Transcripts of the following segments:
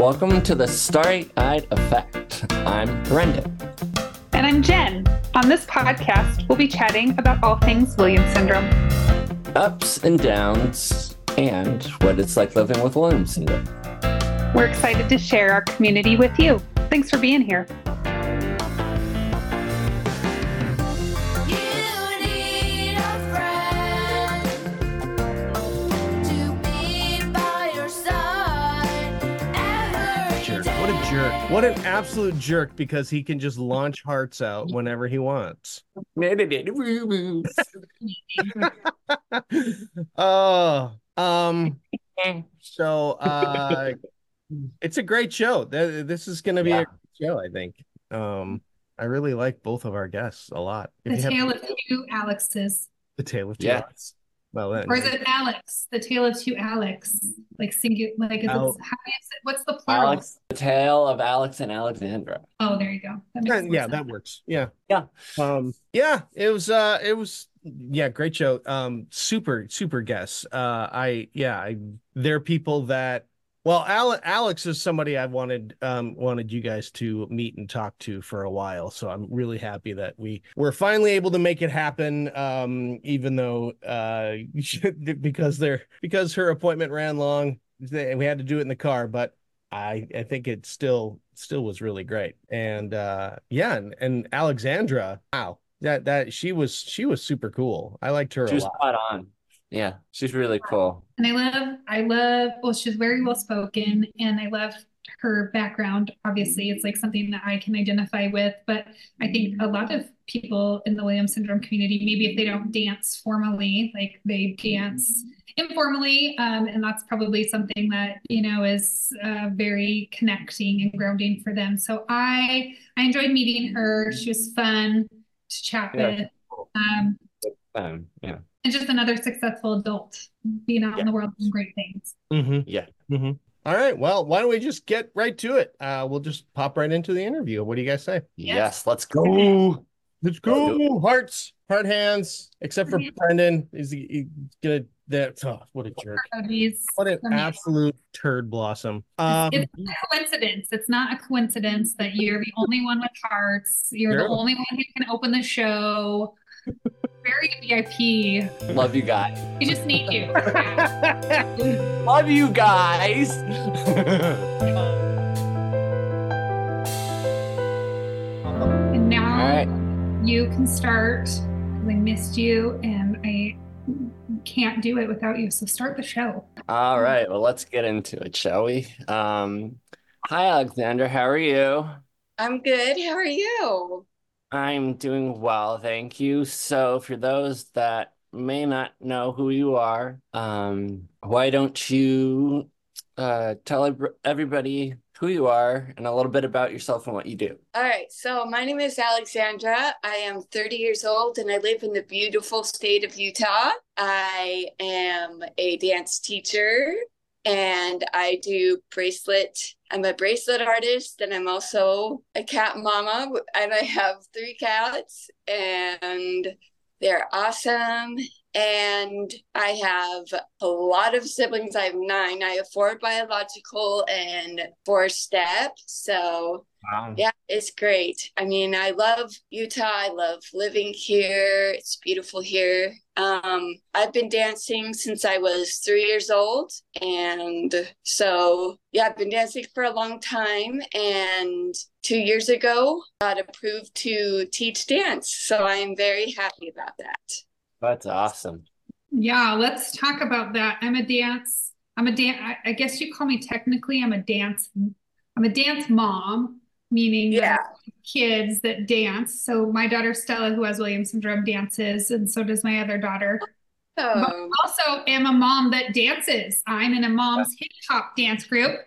Welcome to the Starry Eyed Effect. I'm Brendan. And I'm Jen. On this podcast, we'll be chatting about all things Williams syndrome. Ups and downs, and what it's like living with Williams syndrome. We're excited to share our community with you. Thanks for being here. What a jerk. What an absolute jerk because he can just launch hearts out whenever he wants. oh, um so uh it's a great show. This is going to be Yeah. a great show, I think. Um I really like both of our guests a lot. If The you have tale of two Alexes. the tale of two Yeah. Alex. Well, then, Or is it Alex? The tale of two Alex. Like singular like is it, how Al- is it what's the plural? Alex, the tale of Alex and Alexandra. Oh, there you go. That Yeah, yeah, sense. that works. Yeah. Yeah. Um yeah, it was uh it was yeah, great show. Um super super guests. Uh I yeah, I they're people that well, Ale- Alex is somebody I wanted um wanted you guys to meet and talk to for a while. So I'm really happy that we we're finally able to make it happen um even though uh because they're because her appointment ran long, they, we had to do it in the car, but I I think it still still was really great. And uh yeah, and, and Alexandra, wow. That that she was she was super cool. I liked her She a was lot. spot on. Yeah, she's really cool. And I love, I love, well, she's very well spoken and I love her background. Obviously, it's like something that I can identify with, but I think a lot of people in the Williams syndrome community, maybe if they don't dance formally, like they dance informally, um, and that's probably something that, you know, is uh, very connecting and grounding for them. So I, I enjoyed meeting her. She was fun to chat Yeah. with. Um, Um, yeah. and just another successful adult being out in the world doing great things. Mhm. Yeah. Mhm. All right. Well, why don't we just get right to it? Uh, we'll just pop right into the interview. What do you guys say? Yes. Yes, let's go. Let's go. go. Hearts, heart hands, except for Mhm. Brendan. Is he, he gonna that? Oh, what a jerk! Emojis. What an for absolute turd blossom. Um, It's not a coincidence. It's not a coincidence that you're the only one with hearts. You're the only one who can open the show. Very VIP. Love you guys. We just need you. Love you guys. And now All right. you can start. I missed you and I can't do it without you. So start the show. All right. Well, let's get into it, shall we? Um, hi, Alexandra. How are you? I'm good. How are you? I'm doing well, thank you. So, for those that may not know who you are, um, why don't you uh, tell everybody who you are and a little bit about yourself and what you do? All right. So, my name is Alexandra. I am 30 years old and I live in the beautiful state of Utah. I am a dance teacher and I do bracelet. I'm a bracelet artist and I'm also a cat mama. And I have three cats and they're awesome. And I have a lot of siblings. I have nine. I have four biological and four step. So, Wow. yeah, it's great. I mean, I love Utah. I love living here. It's beautiful here. Um, I've been dancing since I was three years old. And so, yeah, I've been dancing for a long time. And two years ago, got approved to teach dance. So I am very happy about that. That's awesome. Yeah, let's talk about that. I'm a dance. I'm a dance. I, I guess you call me technically. I'm a dance. I'm a dance mom, meaning Yeah. Kids that dance. So my daughter Stella, who has Williams syndrome, dances, and so does my other daughter. But I Oh, also am a mom that dances. I'm in a mom's hip hop dance group,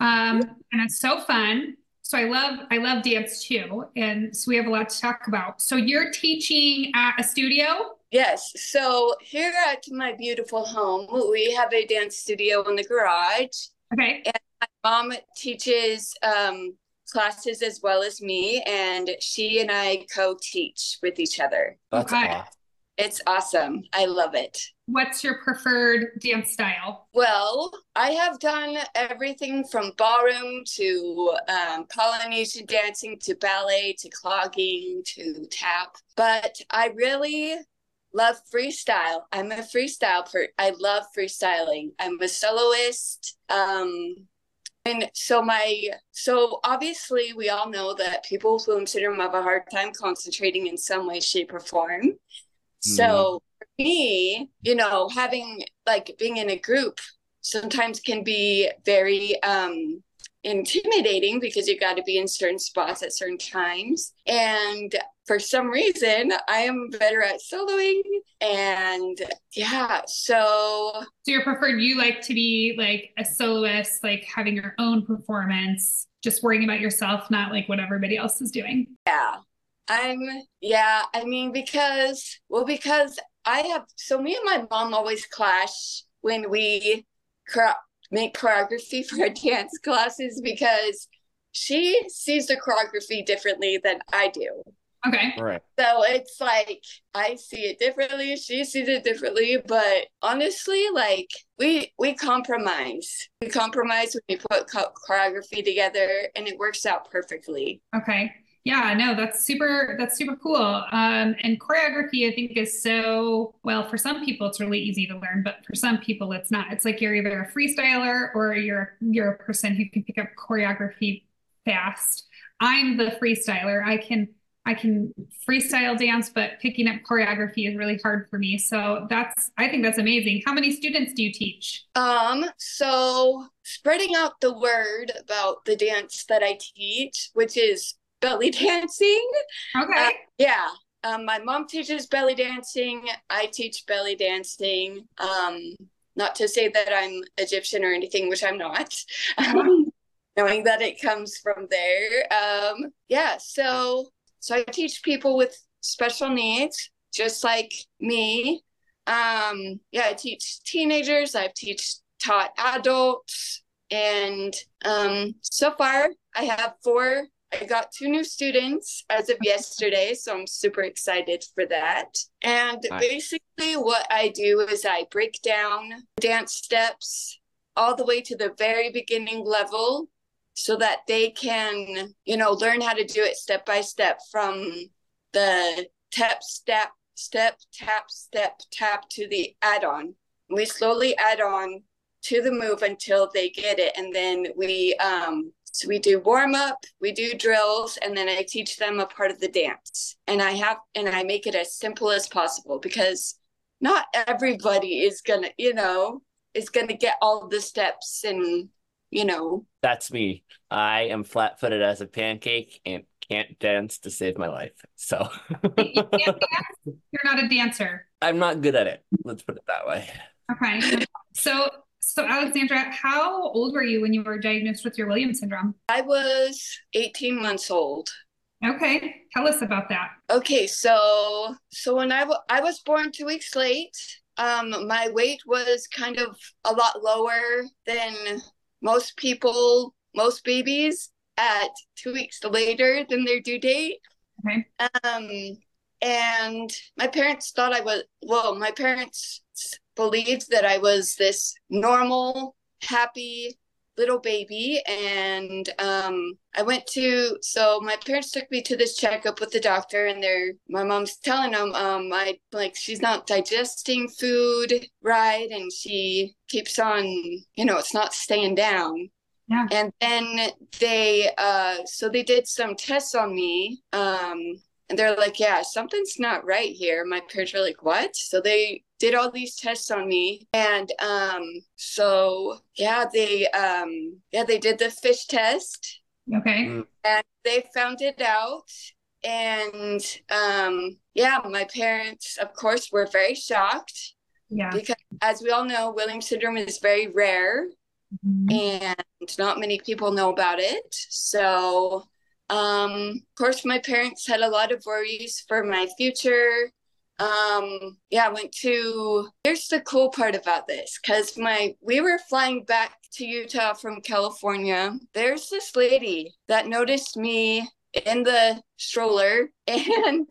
um, and it's so fun. So I love I love dance too, and so we have a lot to talk about. So you're teaching at a studio. Yes. So here at my beautiful home, we have a dance studio in the garage. Okay. And my mom teaches um, classes as well as me, and she and I co-teach with each other. That's Okay. awesome. It's awesome. I love it. What's your preferred dance style? Well, I have done everything from ballroom to um, Polynesian dancing to ballet to clogging to tap, but I really love freestyle. I'm a freestyle per I love freestyling. I'm a soloist. Um and so my so obviously we all know that people with Bloom syndrome have a hard time concentrating in some way, shape, or form. So for me, you know, having like being in a group sometimes can be very um intimidating because you got to be in certain spots at certain times. And for some reason, I am better at soloing. And yeah, so So your preferred, you like to be like a soloist, like having your own performance, just worrying about yourself, not like what everybody else is doing. yeah, I'm, yeah, I mean, because, well, because I have, so me and my mom always clash when we make choreography for our dance classes because she sees the choreography differently than I do. Okay. Right. So it's like I see it differently, she sees it differently, but honestly, like we we compromise. We compromise when we put choreography together, and it works out perfectly. Okay. Yeah, no, that's super, that's super cool. Um, and choreography, I think, is so, well, for some people it's really easy to learn, but for some people it's not. It's like you're either a freestyler or you're you're a person who can pick up choreography fast. I'm the freestyler. I can I can freestyle dance, but picking up choreography is really hard for me. So that's I think that's amazing. How many students do you teach? Um, so spreading out the word about the dance that I teach, which is belly dancing. Okay. Uh, yeah. Um, my mom teaches belly dancing. I teach belly dancing. Um, not to say that I'm Egyptian or anything, which I'm not. Um, knowing that it comes from there. Um, yeah. So, so I teach people with special needs, just like me. Um, yeah, I teach teenagers. I've teach taught adults, and um, so far I have four I got two new students as of yesterday, so I'm super excited for that. And Nice. basically, what I do is I break down dance steps all the way to the very beginning level so that they can, you know, learn how to do it step by step from the tap, step, step, tap, step, tap to the add on. We slowly add on to the move until they get it. And then we, um, so we do warm up, we do drills, and then I teach them a part of the dance. And I have, and I make it as simple as possible because not everybody is gonna, you know, is gonna get all the steps and, you know, That's me. I am flat footed as a pancake and can't dance to save my life. So You can't dance? You're not a dancer. I'm not good at it. Let's put it that way. Okay. So, so Alexandra, how old were you when you were diagnosed with your Williams syndrome? I was 18 months old. Okay. Tell us about that. Okay, so so when I wa- I was born two weeks late, um, my weight was kind of a lot lower than most people, most babies at two weeks later than their due date. Okay. Um, and my parents thought I was well, my parents believed that I was this normal, happy little baby. And um I went to so my parents took me to this checkup with the doctor and they're my mom's telling them um I like she's not digesting food right and she keeps on you know it's not staying down. Yeah. and then they uh so they did some tests on me um and they're like yeah something's not right here. My parents were like what? So they did all these tests on me and um so yeah they um yeah they did the FISH test Okay. and they found it out and um yeah my parents of course were very shocked Yeah. because as we all know williams syndrome is very rare Mhm. and not many people know about it. So, um, of course, my parents had a lot of worries for my future. Um, yeah, I went to. Here's the cool part about this, because my we were flying back to Utah from California. There's this lady that noticed me in the stroller, and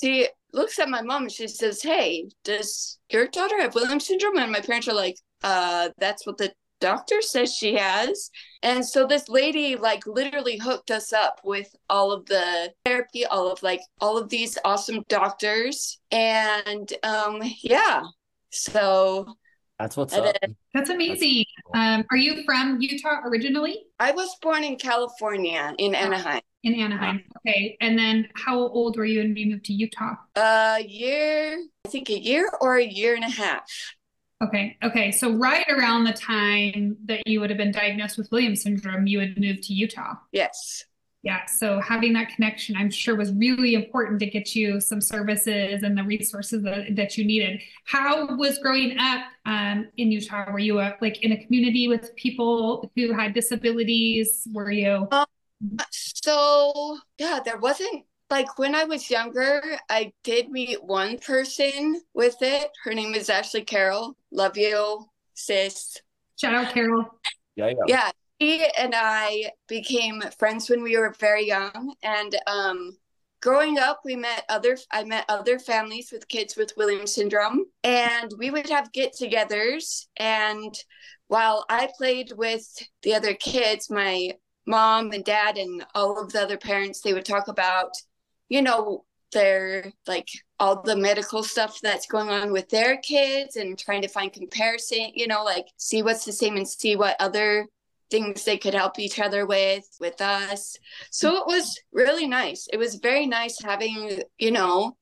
she looks at my mom and she says, Hey, does your daughter have Williams syndrome? And my parents are like, uh, that's what the doctor says she has. And so this lady like literally hooked us up with all of the therapy, all of like all of these awesome doctors. And um yeah. So That's what's up. That's amazing. Um, are you from Utah originally? I was born in California in Anaheim. In Anaheim. Okay. And then how old were you when you moved to Utah? A year, I think a year or a year and a half. Okay. Okay. So right around the time that you would have been diagnosed with Williams syndrome, you had moved to Utah. Yes. Yeah. So having that connection, I'm sure, was really important to get you some services and the resources that, that you needed. How was growing up um, in Utah? Were you uh, like in a community with people who had disabilities? Were you? So, yeah, there wasn't like when I was younger, I did meet one person with it. Her name is Ashley Carroll. Love you, sis. Shout out, Carroll. Yeah, yeah. Yeah, she and I became friends when we were very young. And um, growing up, we met other, I met other families with kids with Williams syndrome, and we would have get togethers. And while I played with the other kids, my mom and dad and all of the other parents, they would talk about, you know, their like all the medical stuff that's going on with their kids and trying to find comparison, you know, like see what's the same and see what other things they could help each other with with us. So it was really nice. It was very nice having, you know,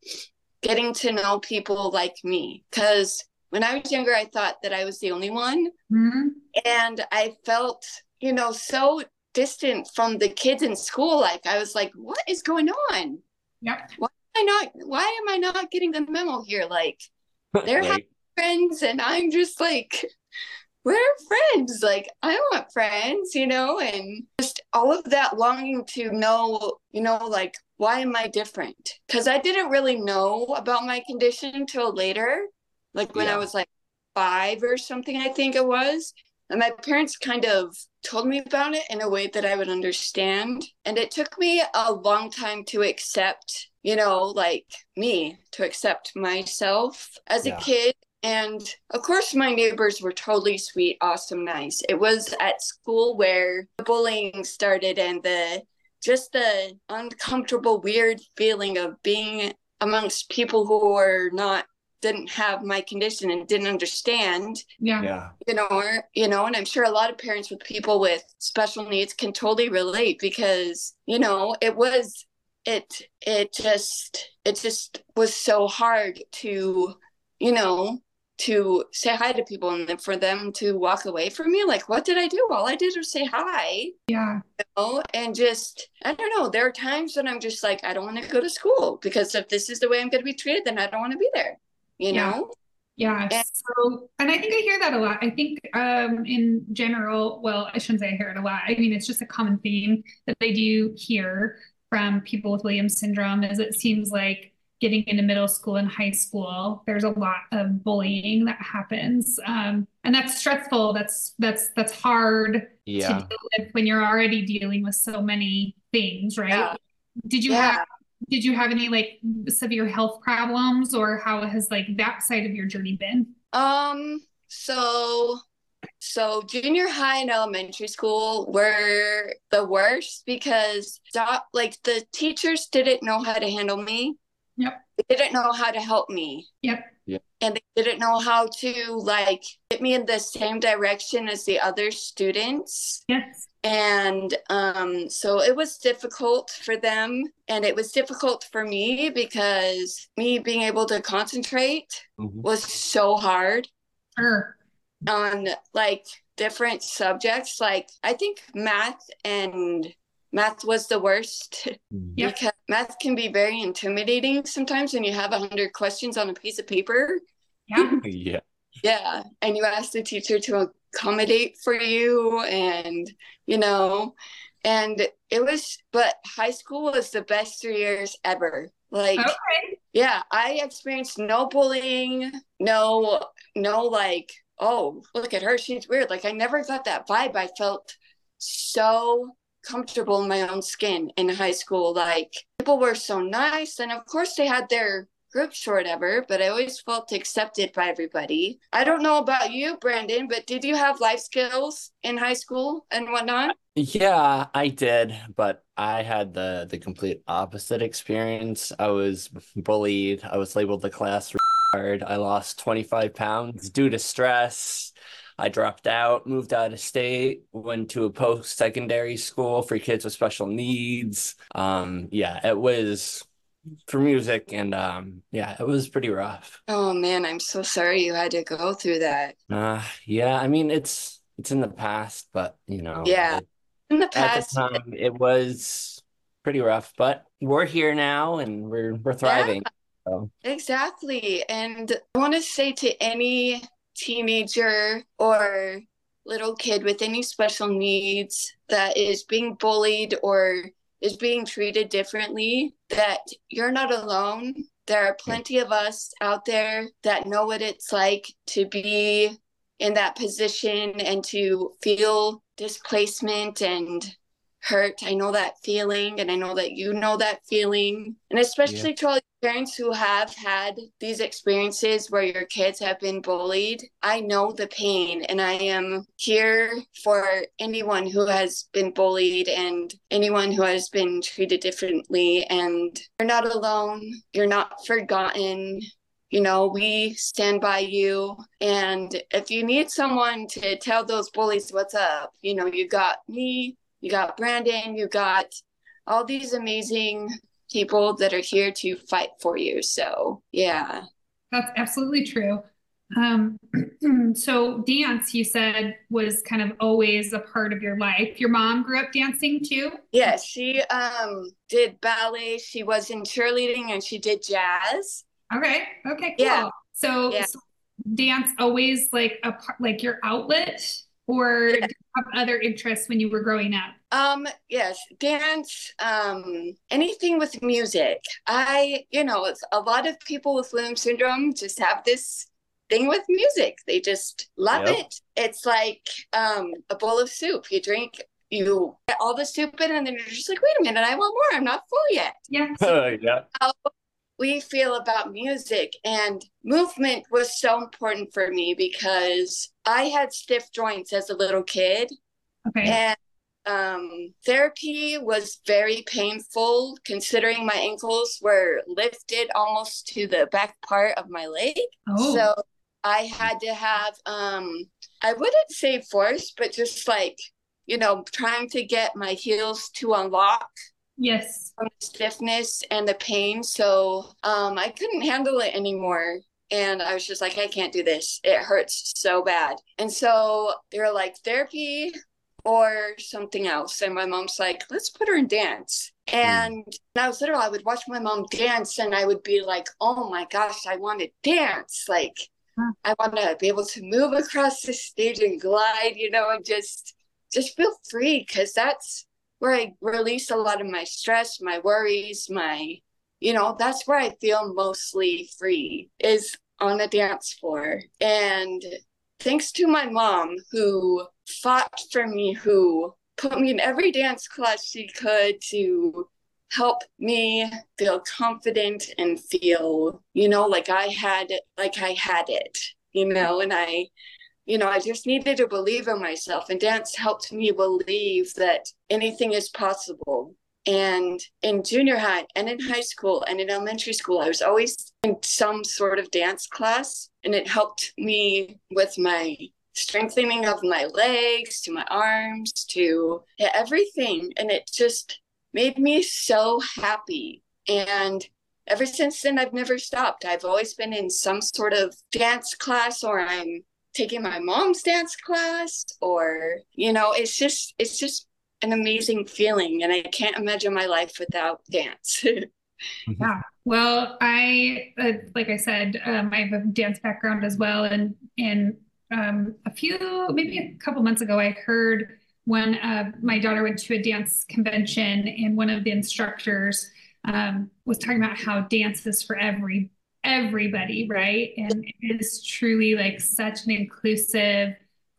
getting to know people like me cuz when I was younger I thought that I was the only one Mhm. and I felt, you know, so distant from the kids in school like I was like what is going on? Yep. I not why am I not getting the memo here? Like They're Right. friends and I'm just like we're friends. Like I want friends you know and just all of that longing to know you know like why am I different? Because I didn't really know about my condition until later. Like when I was like five or something I think it was and my parents kind of told me about it in a way that I would understand and it took me a long time to accept you know like me to accept myself as Yeah. a kid and of course, my neighbors were totally sweet, awesome, nice. It was at school where the bullying started and the just the uncomfortable, weird feeling of being amongst people who were not didn't have my condition and didn't understand Yeah. Yeah. you know or you know and i'm sure a lot of parents with people with special needs can totally relate because you know it was it it just it just was so hard to you know to say hi to people and then for them to walk away from me like what did i do all i did was say hi Yeah. you know and just i don't know there are times when i'm just like i don't want to go to school because if this is the way i'm going to be treated then i don't want to be there you Yeah. know Yeah. And- So, and I think I hear that a lot. I think, um, in general, well, I shouldn't say I hear it a lot. I mean, it's just a common theme that they do hear from people with Williams syndrome is it seems like getting into middle school and high school, there's a lot of bullying that happens. Um, and that's stressful. That's, that's, that's hard Yeah. to deal with when you're already dealing with so many things, right? Yeah. Did you Yeah. have did you have any like severe health problems or how has like that side of your journey been? Um, so so junior high and elementary school were the worst because doc, like the teachers didn't know how to handle me. Yep. They didn't know how to help me. Yep. And they didn't know how to like get me in the same direction as the other students. Yes. And um, so it was difficult for them. And it was difficult for me because me being able to concentrate Mhm. was so hard Sure. on like different subjects. Like I think math and math was the worst Yep. because math can be very intimidating sometimes when you have a hundred questions on a piece of paper. Yeah. Yeah. Yeah, and you ask the teacher to accommodate for you, and you know, and it was. But high school was the best three years ever. Like Okay. yeah, I experienced no bullying, no, no, like, oh, look at her, she's weird. Like, I never got that vibe. I felt so comfortable in my own skin in high school. Like, people were so nice. And of course, they had their groups or whatever, but I always felt accepted by everybody. I don't know about you, Brandon, but did you have life skills in high school and whatnot? Yeah, I did, but I had the the complete opposite experience. I was bullied. I was labeled the class retard. I lost 25 pounds due to stress. I dropped out, moved out of state, went to a post-secondary school for kids with special needs. Um, yeah, it was for music and um yeah, it was pretty rough. Oh man, I'm so sorry you had to go through that. Uh yeah, I mean it's it's in the past, but you know, Yeah. it- In the at the past, time it was pretty rough, but we're here now and we're we're thriving. So exactly. And I want to say to any teenager or little kid with any special needs that is being bullied or is being treated differently that you're not alone. There are plenty of us out there that know what it's like to be in that position and to feel displacement and hurt. I know that feeling, and I know that you know that feeling. And especially to all the parents who have had these experiences where your kids have been bullied, I know the pain, and I am here for anyone who has been bullied and anyone who has been treated differently. And you're not alone, you're not forgotten. You know, we stand by you. And if you need someone to tell those bullies what's up, you know, you got me, you got Brandon, you got all these amazing people that are here to fight for you. So, yeah. That's absolutely true. Um, so dance, you said, was kind of always a part of your life. Your mom grew up dancing too? Yeah, she um did ballet, she was in cheerleading and she did jazz. Okay. Okay, cool. Yeah. So, Yeah. so dance always like a part, like your outlet, or Yeah. did you have other interests when you were growing up? Um, yes, dance, um, anything with music. I, you know, it's a lot of people with Williams syndrome just have this thing with music. They just love Yep. it. It's like um a bowl of soup. You drink, you get all the soup in, and then you're just like, wait a minute, I want more. I'm not full yet. Yeah. so- yeah. We feel about music and movement was so important for me because I had stiff joints as a little kid okay. and um, therapy was very painful considering my ankles were lifted almost to the back part of my leg. oh. So I had to have, um, I wouldn't say force, but just like, you know, trying to get my heels to unlock yes. from the stiffness and the pain. So um, I couldn't handle it anymore. And I was just like, I can't do this. It hurts so bad. And so they were like, therapy or something else. And my mom's like, let's put her in dance. And I was little, I would watch my mom dance and I would be like, oh my gosh, I want to dance. Like, Huh. I want to be able to move across the stage and glide, you know, and just just feel free because that's where I release a lot of my stress, my worries, my, you know, that's where I feel mostly free is on the dance floor. And thanks to my mom who fought for me, who put me in every dance class she could to help me feel confident and feel, you know, like I had like I had it, you know, and I you know, I just needed to believe in myself, and dance helped me believe that anything is possible. And in junior high and in high school and in elementary school, I was always in some sort of dance class, and it helped me with my strengthening of my legs to my arms to everything. And it just made me so happy. And ever since then, I've never stopped. I've always been in some sort of dance class, or I'm taking my mom's dance class or you know it's just it's just an amazing feeling and i can't imagine my life without dance Yeah. Well, I uh, like I said, um, I have a dance background as well, and and um, a few maybe a couple months ago, I heard when uh, my daughter went to a dance convention, and one of the instructors um, was talking about how dance is for every everybody, right? And it is truly like such an inclusive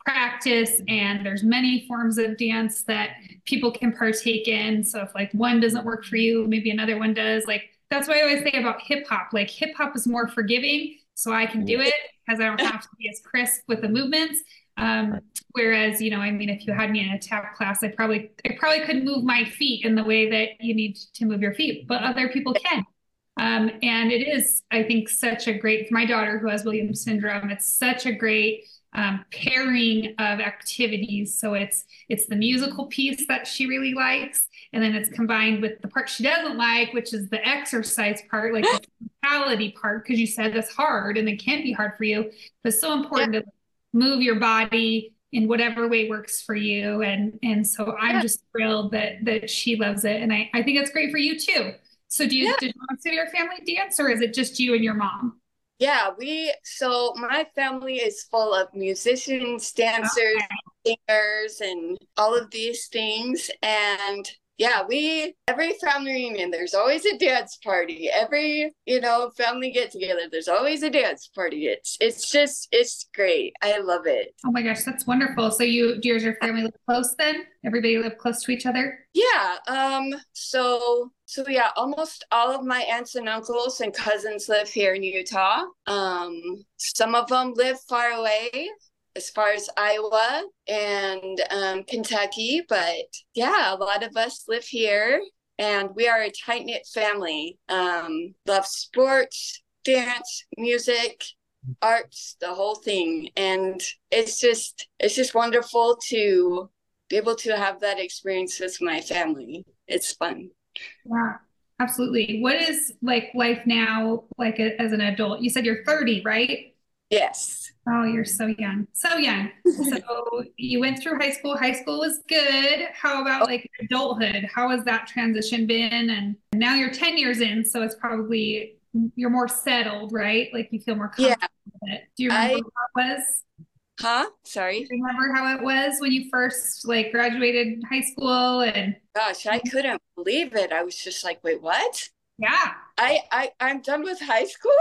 practice, and there's many forms of dance that people can partake in. So if like one doesn't work for you, maybe another one does. Like that's why I always say about hip hop. Like hip hop is more forgiving, so I can do it because I don't have to be as crisp with the movements. Um, whereas, you know, I mean, if you had me in a tap class, I probably I probably couldn't move my feet in the way that you need to move your feet, but other people can. Um, and it is, I think, such a great for my daughter who has Williams syndrome. It's such a great um, pairing of activities. So it's it's the musical piece that she really likes, and then it's combined with the part she doesn't like, which is the exercise part, like the mentality part, because you said that's hard and it can't be hard for you. But it's so important to move your body in whatever way works for you. And and so I'm Yeah. just thrilled that that she loves it. And I, I think it's great for you too. So do you Yeah. did most of your family dance or is it just you and your mom? Yeah, we so my family is full of musicians, dancers, singers, and all of these things. And yeah, we every family reunion, there's always a dance party. Every, you know, family get together, there's always a dance party. It's it's just it's great. I love it. Oh my gosh, that's wonderful. So you do your family live close then? Everybody live close to each other? Yeah, um, so so yeah, almost all of my aunts and uncles and cousins live here in Utah. Um, some of them live far away, as far as Iowa and um, Kentucky, but yeah, a lot of us live here, and we are a tight knit family. Um, love sports, dance, music, arts, the whole thing, and it's just it's just wonderful to be able to have that experience with my family. It's fun. Yeah, absolutely. What is like life now like a, as an adult? You said you're 30, right? Yes. Oh, you're so young. So young. So you went through high school. High school was good. How about oh. like adulthood? How has that transition been? And now you're 10 years in, so it's probably you're more settled, right? Like you feel more Yeah. comfortable with it. Do you remember I- how it was? Huh? Sorry. Remember how it was when you first like graduated high school and Gosh, I couldn't believe it. I was just like, wait, what? yeah. I, I I'm done with high school.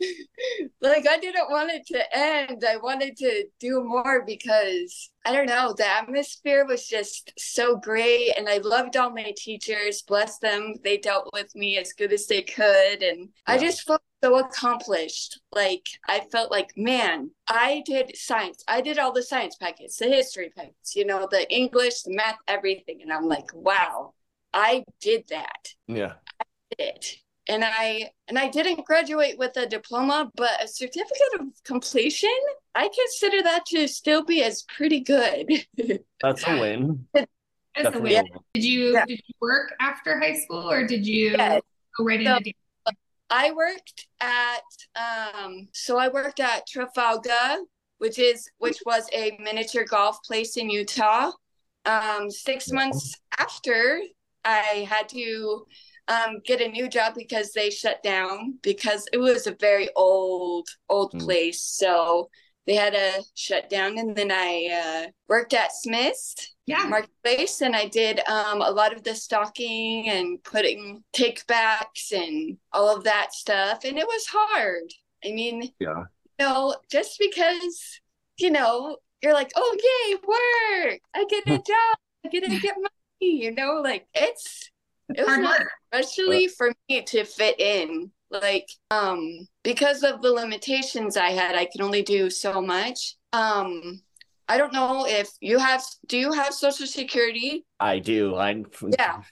like I didn't want it to end. I wanted to do more because I don't know, the atmosphere was just so great and I loved all my teachers. Bless them. They dealt with me as good as they could and I just felt so accomplished. Like I felt like, man, I did science. I did all the science packets, the history packets, you know, the English, the math, everything. And I'm like, wow, I did that Yeah. I did it and i and i didn't graduate with a diploma but a certificate of completion i consider that to still be as pretty good That's a win. As a Definitely. way. win. Did you Yeah. did you work after high school or did you Yeah. go right So- into i worked at um so i worked at trafalgar which is which was a miniature golf place in utah. Um six months after i had to um, get a new job because they shut down because it was a very old old Mm. place. So they had to shut down. And then i uh, worked at smith's yeah. marketplace and i did um, a lot of the stocking and putting take backs and all of that stuff and it was hard. I mean Yeah. you know just because you know you're like oh yay work! I get a job i get to get money you know like it's it was hard especially for me to fit in. Like um because of the limitations i had i could only do so much. Um i don't know if you have do you have social security I do. I Yeah.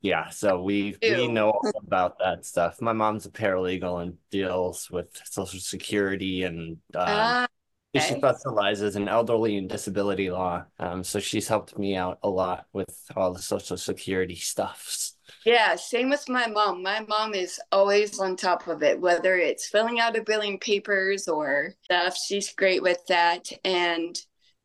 Yeah, so we we know all about that stuff. My mom's a paralegal and deals with Social Security and um, Ah, she specializes in elderly and disability law. Um, so she's helped me out a lot with all the Social Security stuffs. yeah same with my mom my mom is always on top of it whether it's filling out a billing papers or stuff she's great with that and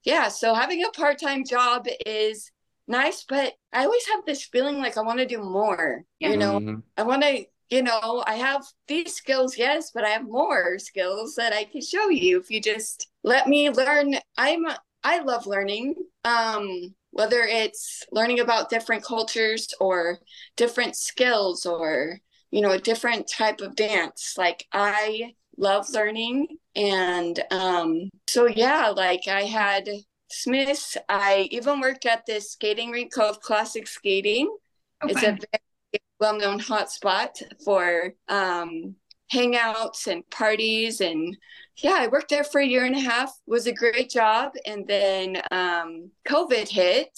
yeah so having a part-time job is nice but i always have this feeling like i want to do more Yeah. you know Mhm. I want to, you know, I have these skills, yes, but I have more skills that I can show you if you just let me learn. I'm, I love learning. Um, whether it's learning about different cultures or different skills or, you know, a different type of dance. Like I love learning. And um, so, yeah, like I had Smith's, I even worked at this skating rink called Classic Skating. It's a very well-known hotspot for um, hangouts and parties and yeah i worked there for a year and a half was a great job and then um, covid hit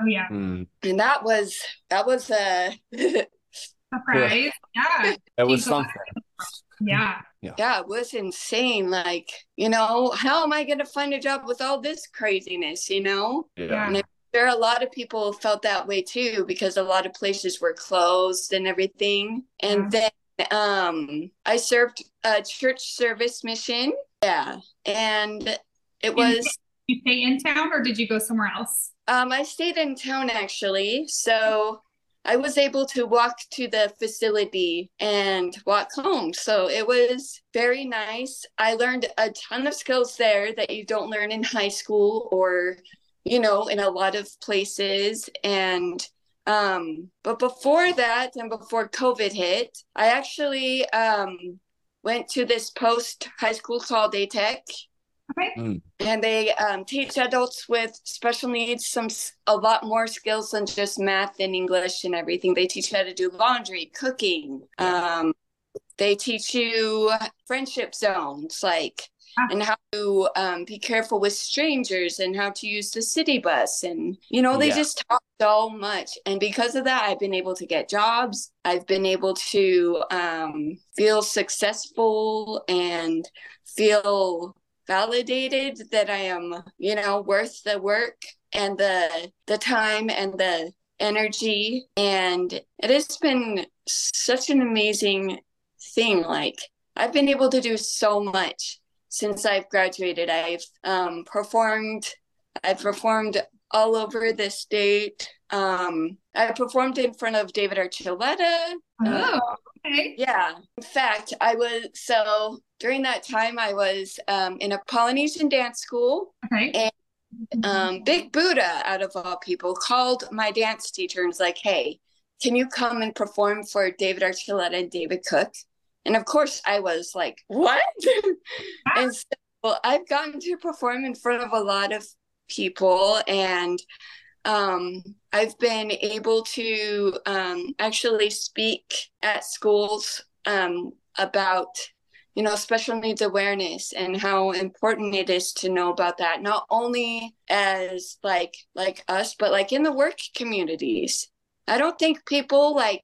Oh yeah. Mm. and that was that was a Surprise. Yeah. It was something. Yeah. yeah it was insane like you know how am i going to find a job with all this craziness you know Yeah. Yeah. there are a lot of people who felt that way too because a lot of places were closed and everything and then um i served a church service mission yeah and it was You stay in town or did you go somewhere else? um i stayed in town actually so i was able to walk to the facility and walk home. So it was very nice. I learned a ton of skills there that you don't learn in high school or you know in a lot of places. And um but before that and before covid hit i actually um went to this post high school called atech Okay. and they um, teach adults with special needs some a lot more skills than just math and english and everything they teach you how to do laundry cooking um, they teach you friendship zones like Ah. and how to um, be careful with strangers and how to use the city bus and you know they Yeah. just talk so much and because of that i've been able to get jobs i've been able to um, feel successful and feel validated that I am, you know, worth the work and the the time and the energy and it has been such an amazing thing like I've been able to do so much since I've graduated. I've um, performed I've performed all over the state. Um, I performed in front of David Archuleta. Oh, okay. Yeah. In fact, I was so during that time I was um, in a Polynesian dance school. Okay. Um, Big Buddha, out of all people, called my dance teacher and was like, "Hey, can you come and perform for David Archuleta and David Cook?" And of course, I was like, "What?" and so I've gotten to perform in front of a lot of people and um, I've been able to um, actually speak at schools um, about, you know, special needs awareness and how important it is to know about that. Not only as like like us, but like in the work communities. I don't think people like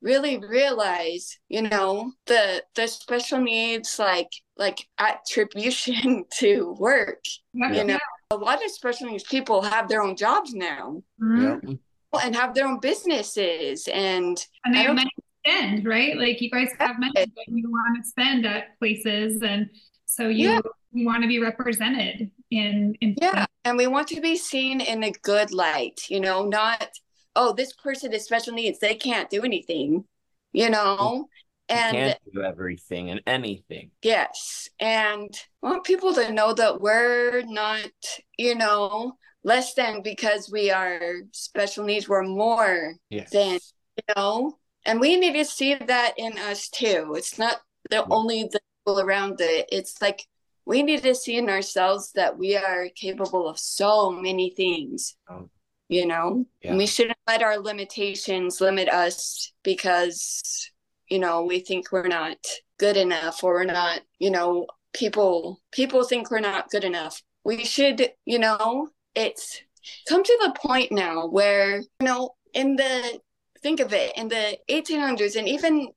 really realize, you know, the the special needs like like attribution to work. Yeah. You know, a lot of special needs people have their own jobs now Mhm. And have their own businesses and And they have money to spend, right? Like you guys have money that you want to spend at places, and so you Yeah. you want to be represented in in yeah and we want to be seen in a good light you know not oh this person is special needs they can't do anything you know You can't do everything and anything. yes and I want people to know that we're not you know less than because we are special needs we're more Yes. than you know and we need to see that in us too it's not the only the people around it it's like we need to see in ourselves that we are capable of so many things Oh. you know Yeah. and we shouldn't let our limitations limit us because you know we think we're not good enough or we're not you know people people think we're not good enough. We should you know it's come to the point now where you know in the think of it in the 1800s and even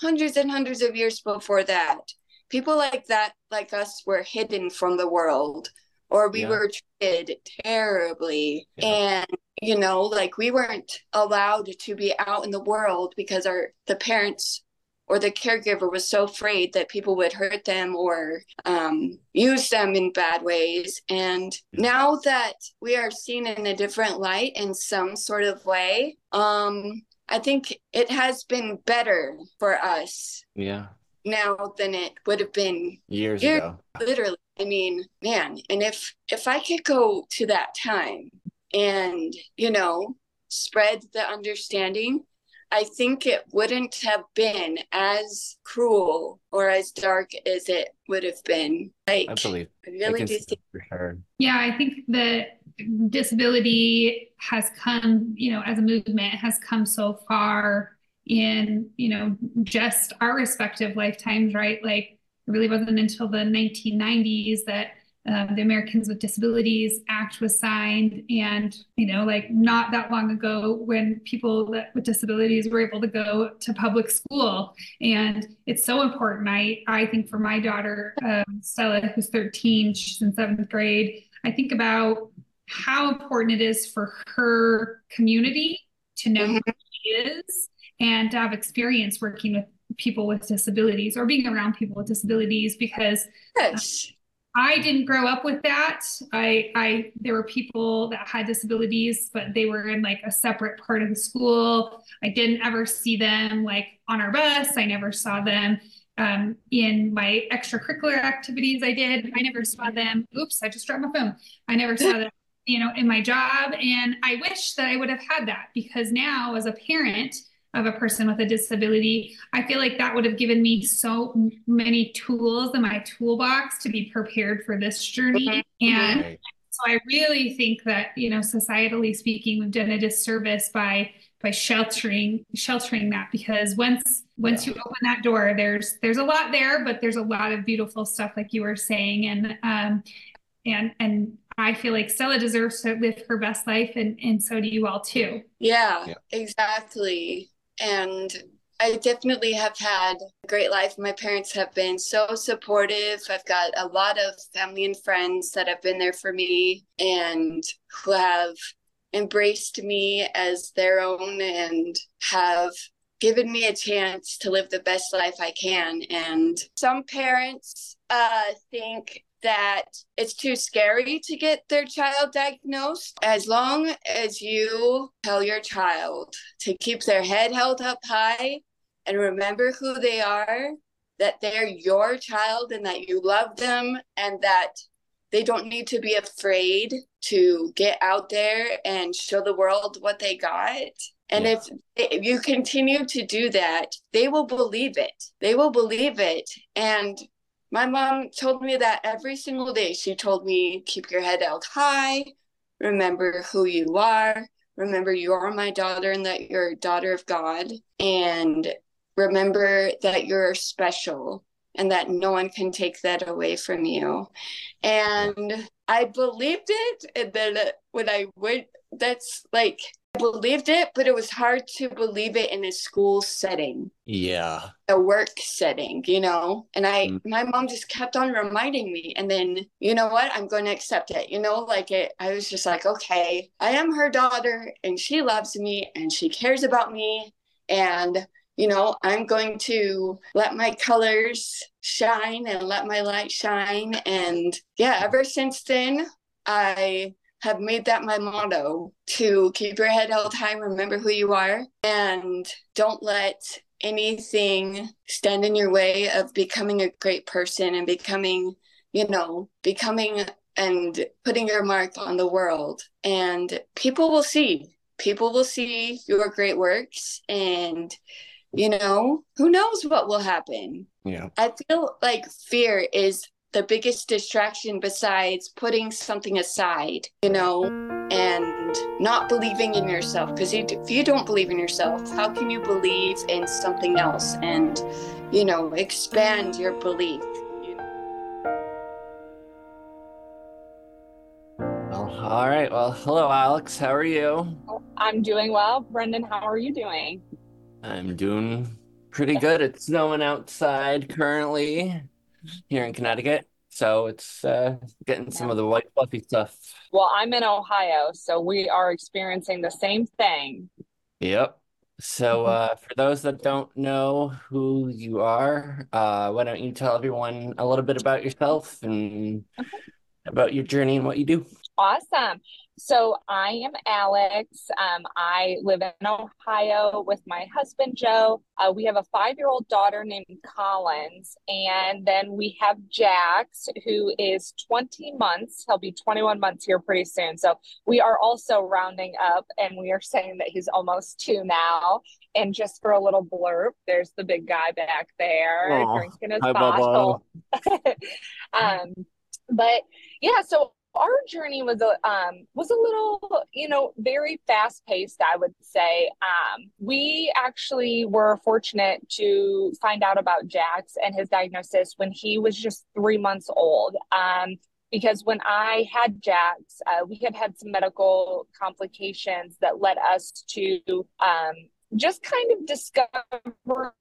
hundreds and hundreds of years before that people like that like us were hidden from the world or we Yeah. were treated terribly Yeah. and you know like we weren't allowed to be out in the world because our the parents or the caregiver was so afraid that people would hurt them or um, use them in bad ways. And now that we are seen in a different light in some sort of way, um, I think it has been better for us Yeah. now than it would have been Years You're- ago. literally i mean man and if if i could go to that time and you know spread the understanding i think it wouldn't have been as cruel or as dark as it would have been like I believe. I I really can do think for sure. Yeah, I think that disability has come, you know, as a movement has come so far in, you know, just our respective lifetimes, right? Like it really wasn't until the 1990s that um, the Americans with Disabilities Act was signed, and you know, like not that long ago, when people that, with disabilities were able to go to public school, and it's so important. I I think for my daughter um, Stella, who's 13, she's in seventh grade. I think about how important it is for her community to know who she is and to have experience working with people with disabilities or being around people with disabilities because Yes. I didn't grow up with that. I, I, there were people that had disabilities, but they were in like a separate part of the school. I didn't ever see them like on our bus. I never saw them um, in my extracurricular activities. I did. I never saw them. Oops, I just dropped my phone. I never saw them, you know, in my job. And I wish that I would have had that because now, as a parent, of a person with a disability. I feel like that would have given me so many tools in my toolbox to be prepared for this journey. And Right. so I really think that, you know, societally speaking, we've done a disservice by by sheltering sheltering that because once once you open that door, there's there's a lot there, but there's a lot of beautiful stuff like you were saying. And um and and I feel like Stella deserves to live her best life and and so do you all too. Yeah, Yeah. exactly. And I definitely have had a great life. My parents have been so supportive. I've got a lot of family and friends that have been there for me and who have embraced me as their own and have given me a chance to live the best life I can. And some parents uh, think that it's too scary to get their child diagnosed. As long as you tell your child to keep their head held up high and remember who they are, that they're your child and that you love them and that they don't need to be afraid to get out there and show the world what they got. And Yeah. if, if you continue to do that, they will believe it. They will believe it. And my mom told me that every single day. She told me, keep your head held high, remember who you are, remember you are my daughter and that you're a daughter of God, and remember that you're special and that no one can take that away from you. And I believed it. And then when I went, that's like, believed it, but it was hard to believe it in a school setting Yeah. a work setting, you know. And I, Mm. my mom just kept on reminding me. And then, you know what? I'm going to accept it. You know, like it, I was just like, okay, I am her daughter and she loves me and she cares about me. And, you know, I'm going to let my colors shine and let my light shine. And yeah, ever since then, I have made that my motto to keep your head held high, remember who you are, and don't let anything stand in your way of becoming a great person and becoming, you know, becoming and putting your mark on the world. And people will see, people will see your great works. And, you know, who knows what will happen. Yeah. I feel like fear is the biggest distraction besides putting something aside, you know, and not believing in yourself. Because if you don't believe in yourself, how can you believe in something else and, you know, expand your belief? You know? Well, all right. Well, hello, Alex. How are you? I'm doing well. Brendan, how are you doing? I'm doing pretty good. It's snowing outside currently here in Connecticut. So it's uh, getting some of the white fluffy stuff. Well, I'm in Ohio, so we are experiencing the same thing. Yep. So uh, for those that don't know who you are, uh, why don't you tell everyone a little bit about yourself and about your journey and what you do? Awesome. So I am Alex. Um, I live in Ohio with my husband, Joe. Uh, we have a five year old daughter named Collins. And then we have Jax, who is 20 months. He'll be 21 months here pretty soon. So we are also rounding up and we are saying that he's almost two now. And just for a little blurb, there's the big guy back there Aw. drinking his Hi, bottle. Um, but yeah, so our journey was a um, was a little, you know, very fast paced. I would say um, we actually were fortunate to find out about Jax and his diagnosis when he was just three months old. Um, because when I had Jax, uh, we had had some medical complications that led us to um, just kind of discover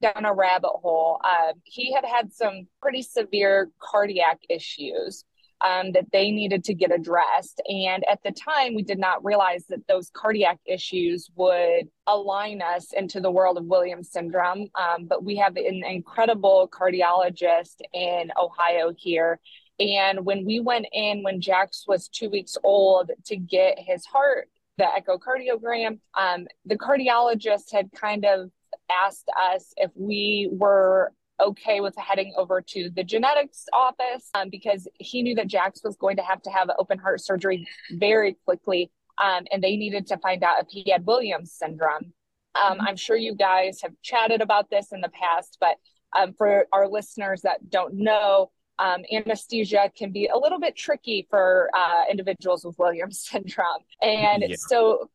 down a rabbit hole. Um, he had had some pretty severe cardiac issues um, that they needed to get addressed. And at the time, we did not realize that those cardiac issues would align us into the world of Williams syndrome. Um, but we have an incredible cardiologist in Ohio here. And when we went in, when Jax was two weeks old, to get his heart, the echocardiogram, um, the cardiologist had kind of asked us if we were okay with heading over to the genetics office um, because he knew that Jax was going to have to have open heart surgery very quickly. Um, and they needed to find out if he had Williams syndrome. Um, I'm sure you guys have chatted about this in the past, but um, for our listeners that don't know, um, anesthesia can be a little bit tricky for uh, individuals with Williams syndrome. And Yeah. so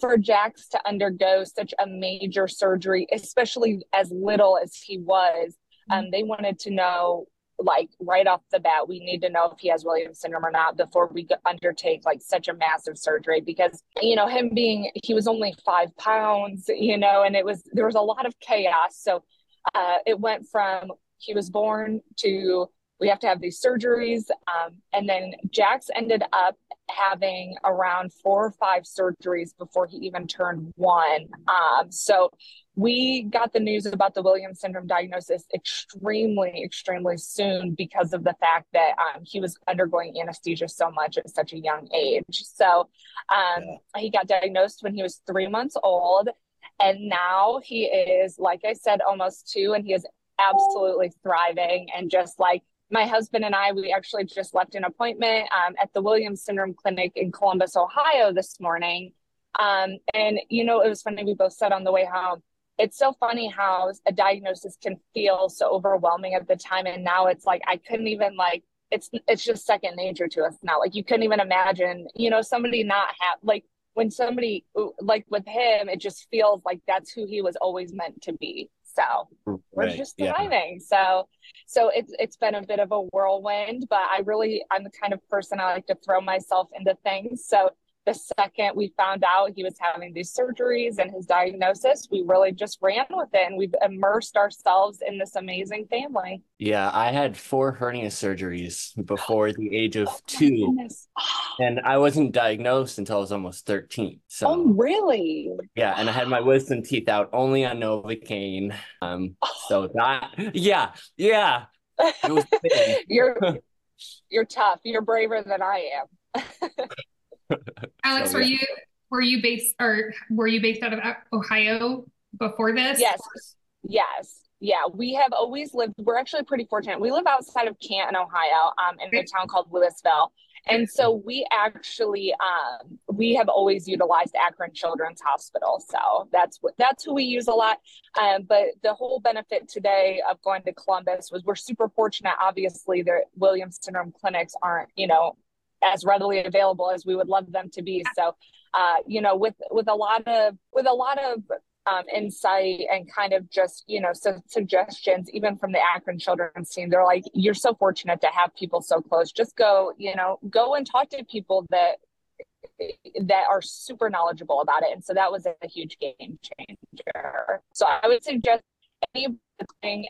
for Jax to undergo such a major surgery, especially as little as he was, um, they wanted to know like right off the bat we need to know if he has williams syndrome or not before we undertake like such a massive surgery because you know him being he was only five pounds you know and it was there was a lot of chaos. So uh, it went from he was born to we have to have these surgeries um, and then jax ended up having around four or five surgeries before he even turned one um, so we got the news about the Williams syndrome diagnosis extremely, extremely soon because of the fact that um, he was undergoing anesthesia so much at such a young age. So um, he got diagnosed when he was three months old. And now he is, like I said, almost two, and he is absolutely thriving. And just like my husband and I, we actually just left an appointment um, at the Williams Syndrome Clinic in Columbus, Ohio this morning. Um, and, you know, it was funny, we both said on the way home, it's so funny how a diagnosis can feel so overwhelming at the time. And now it's like i couldn't even like it's it's just second nature to us now. Like you couldn't even imagine you know somebody not have like when somebody like with him it just feels like that's who he was always meant to be so mm, we're Right, just yeah. so so it's it's been a bit of a whirlwind but i really i'm the kind of person i like to throw myself into things. So the second we found out he was having these surgeries and his diagnosis, we really just ran with it and we've immersed ourselves in this amazing family. Yeah, I had four hernia surgeries before the age of two, Goodness. and I wasn't diagnosed until I was almost 13. So, Oh, really? yeah, and I had my wisdom teeth out only on Novocaine. Um, so that, yeah, yeah. You're you're tough. You're braver than I am. Alex, So, were you were you based or were you based out of Ohio before this? Yes. Yes. Yeah, we have always lived. We're actually pretty fortunate. We live outside of Canton, Ohio, um, in a town called Louisville, and so we actually um, we have always utilized Akron Children's Hospital. So that's that's who we use a lot. Um, but the whole benefit today of going to Columbus was we're super fortunate. Obviously, the Williams syndrome clinics aren't you know as readily available as we would love them to be. So, uh, you know, with with a lot of with a lot of um, insight and kind of just you know some suggestions even from the akron children's team they're like you're so fortunate to have people so close. Just go you know go and talk to people that that are super knowledgeable about it. And so that was a huge game changer. So i would suggest anybody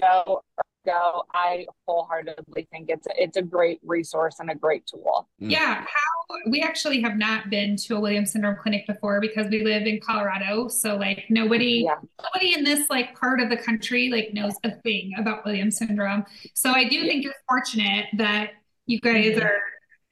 go go i wholeheartedly think it's it's a great resource and a great tool Yeah, how we actually have not been to a Williams syndrome clinic before because we live in Colorado. So like nobody yeah nobody in this like part of the country like knows a thing about Williams syndrome. So I do think you're fortunate that you guys Mhm. are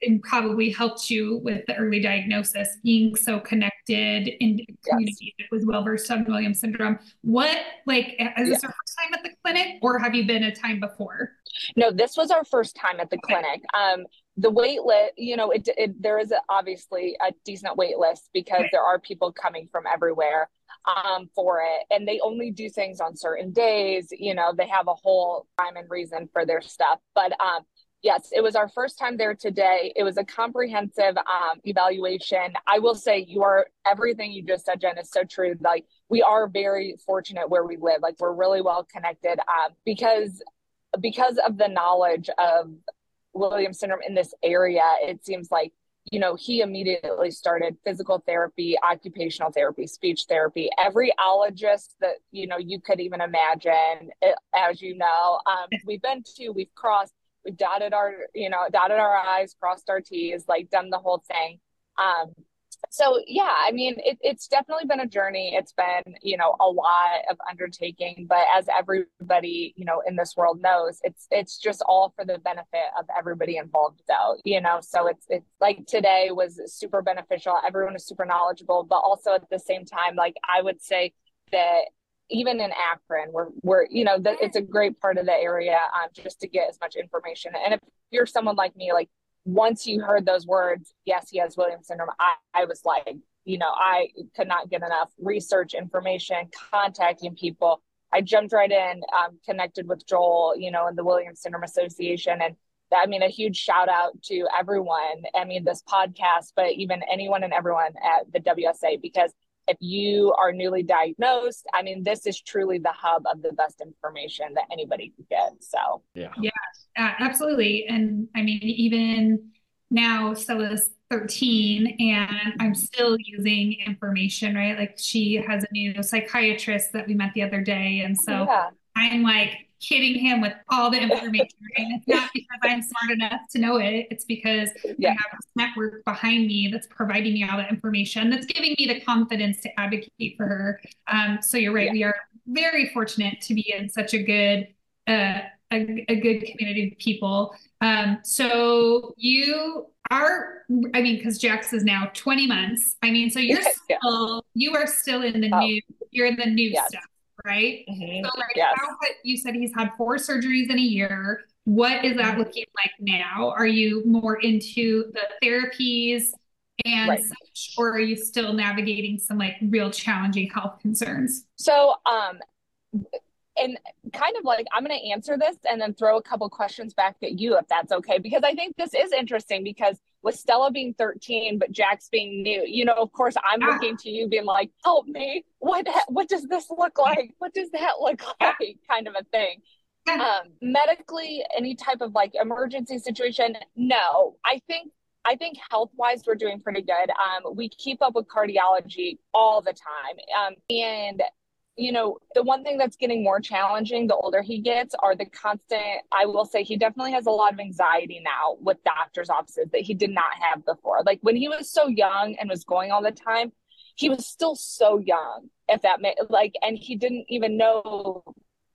and probably helped you with the early diagnosis, being so connected in community well versed on Williams syndrome. What like is this your first time at the clinic or have you been a time before? No, this was our first time at the clinic. Um, the wait list, you know, it, it there is a, obviously a decent wait list because there are people coming from everywhere um, for it, and they only do things on certain days. You know, they have a whole time and reason for their stuff. But um, Yes, it was our first time there today. It was a comprehensive um, evaluation. I will say you are everything you just said, Jen, is so true. Like we are very fortunate where we live. Like we're really well connected um, because because of the knowledge of Williams syndrome in this area. It seems like you know he immediately started physical therapy, occupational therapy, speech therapy, every ologist that you know you could even imagine. It, as you know, um, we've been to, we've crossed we've dotted our you know dotted our i's crossed our t's like done the whole thing. Um so yeah i mean it, it's definitely been a journey. It's been you know a lot of undertaking but as everybody you know in this world knows it's it's just all for the benefit of everybody involved though you know? So it's it's like today was super beneficial. Everyone is super knowledgeable but also at the same time like i would say that even in Akron, we're, we're you know, the, it's a great part of the area um, just to get as much information. And if you're someone like me, like once you heard those words, yes, he has Williams syndrome, I, I was like, you know, I could not get enough research information, contacting people. I jumped right in, um, connected with Joel, you know, in the Williams Syndrome Association. And I mean, a huge shout out to everyone. I mean, this podcast, but even anyone and everyone at the WSA, because if you are newly diagnosed, I mean, this is truly the hub of the best information that anybody could get. So, yeah. Yeah, absolutely. And I mean, even now, Stella's 13 and I'm still using information, right? Like she has a new psychiatrist that we met the other day. And so yeah. I'm like hitting him with all the information. And it's not because I'm smart enough to know it. It's because Yeah. I have this network behind me that's providing me all the information, that's giving me the confidence to advocate for her. Um, so you're right. Yeah. We are very fortunate to be in such a good, uh, a, a good community of people. Um, so you are, I mean, because Jax is now 20 months. I mean, so you're Yeah. still, you are still in the Oh. new, you're in the new Yes. stuff, right? Mhm. So like Yes. how you said he's had four surgeries in a year. What is Mm-hmm. that looking like now? Are you more into the therapies and Right. such, or are you still navigating some like real challenging health concerns? So, um, and kind of like I'm going to answer this and then throw a couple questions back at you if that's okay, because I think this is interesting because with Stella being 13, but Jax being new, you know, of course, I'm Ah. looking to you being like, help me. What, what does this look like? What does that look like? Kind of a thing. Um, medically, any type of like emergency situation, no. I think I think health wise, we're doing pretty good. Um, we keep up with cardiology all the time. Um, and, you know, the one thing that's getting more challenging the older he gets are the constant, I will say, he definitely has a lot of anxiety now with doctor's offices that he did not have before. Like when he was so young and was going all the time, he was still so young, if that may, like, and he didn't even know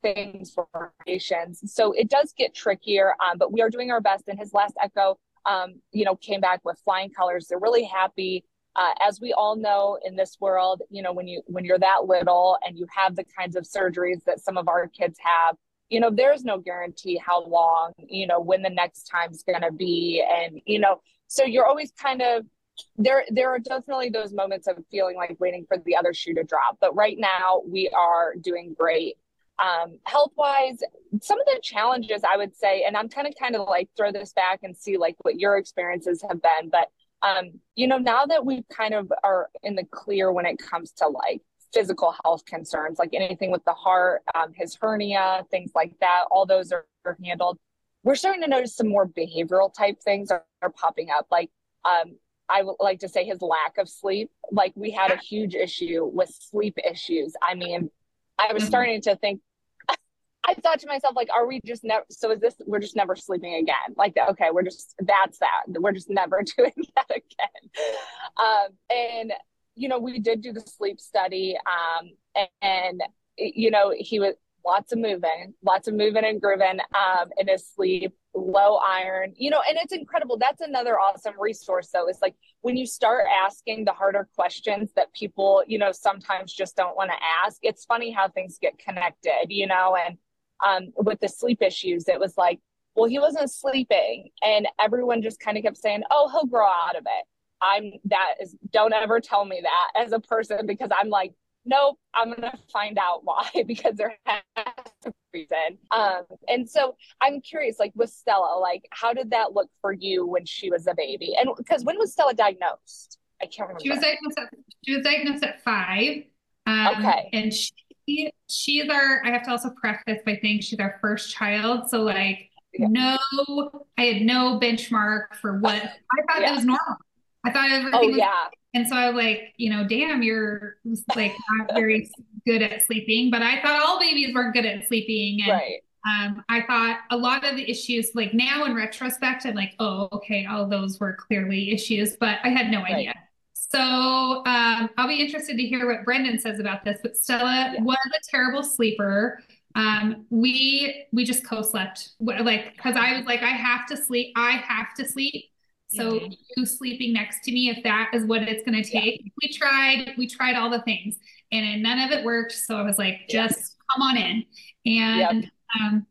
things for patients. So it does get trickier, um, but we are doing our best. And his last echo, um, you know, came back with flying colors. They're really happy. Uh, as we all know in this world, you know, when you when you're that little and you have the kinds of surgeries that some of our kids have, you know, there's no guarantee how long, you know, when the next time's going to be, and you know, so you're always kind of there. There are definitely those moments of feeling like waiting for the other shoe to drop. But right now, we are doing great um, health wise some of the challenges i would say and i'm kind of kind of like throw this back and see like what your experiences have been but um, you know now that we kind of are in the clear when it comes to like physical health concerns like anything with the heart um, his hernia things like that all those are, are handled we're starting to notice some more behavioral type things are, are popping up like um, I would like to say his lack of sleep. Like we had a huge issue with sleep issues. I mean, I was Mhm. starting to think. I thought to myself, like, are we just never? So is this? We're just never sleeping again? Like, okay, we're just that's that. We're just never doing that again. Um, and you know, we did do the sleep study, um, and, and you know, he was lots of moving, lots of moving and grooving um, in his sleep, low iron, you know, and it's incredible. That's another awesome resource, though, is like when you start asking the harder questions that people, you know, sometimes just don't want to ask, it's funny how things get connected, you know, and um, with the sleep issues, it was like, well, he wasn't sleeping. And everyone just kind of kept saying, oh, he'll grow out of it. I'm that is, don't ever tell me that as a person because I'm like, nope, I'm going to find out why because there has to be a reason. Um, and so I'm curious, like with Stella, like how did that look for you when she was a baby? And because when was Stella diagnosed? I can't remember. She was diagnosed at, she was diagnosed at five. Um, Okay. And she she's our I have to also preface by saying she's our first child. So like Yeah. no I had no benchmark for what I thought Yeah. it was normal. I thought everything oh was yeah, and so I was like, you know, damn, you're like not very good at sleeping. But I thought all babies weren't good at sleeping. And right. um, I thought a lot of the issues, like now in retrospect, I'm like, oh, okay, all those were clearly issues, but I had no Right. idea. So um, I'll be interested to hear what Brendan says about this. But Stella Yeah. was a terrible sleeper. Um, we we just co-slept, like because I was like, I have to sleep. I have to sleep. So Mhm. you sleeping next to me, if that is what it's going to Yeah. take, we tried. We tried all the things, and none of it worked. So I was like, Yeah. just come on in, and um,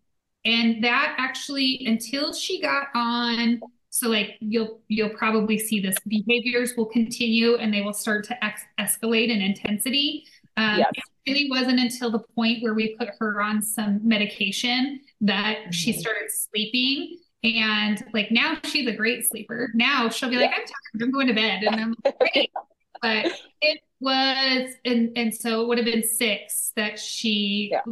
and that actually until she got on so like you'll you'll probably see this behaviors will continue and they will start to ex- escalate in intensity um, Yes. it really wasn't until the point where we put her on some medication that she Mhm. started sleeping and like now she's a great sleeper now she'll be like Yeah. i'm tired i'm going to bed and i'm like great but it was and and so it would have been six that she Yeah.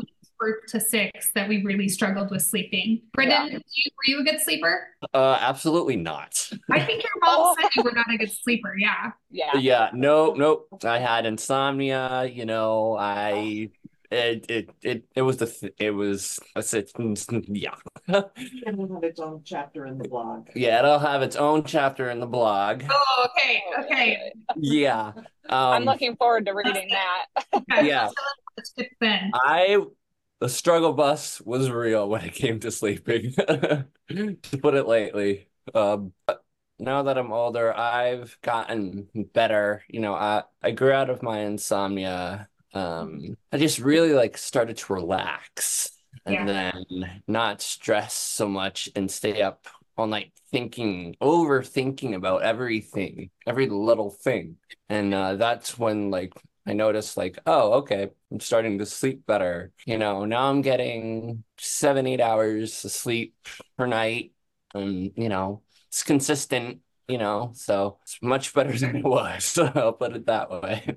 Four to six that we really struggled with sleeping. Brendan, you, were you a good sleeper? Uh, absolutely not. I think your mom said you were not a good sleeper. Yeah. Yeah. Yeah, no, nope. I had insomnia, you know, I it it it, it was the th it was it's, it's yeah. And it'll have its own chapter in the blog. Yeah, it'll have its own chapter in the blog. Oh, okay. Okay. Yeah. I'm Um looking forward to reading that. yeah. Let's tip then. I the struggle bus was real when it came to sleeping, to put it lightly. Um, but now that I'm older, I've gotten better. You know, I I grew out of my insomnia. Um, I just really like started to relax and then not stress so much and stay up all night thinking, overthinking about everything, every little thing. And uh, that's when like I noticed like, oh, okay, I'm starting to sleep better. You know, now I'm getting seven, eight hours of sleep per night. And, you know, it's consistent, you know, so it's much better than it was. So I'll put it that way.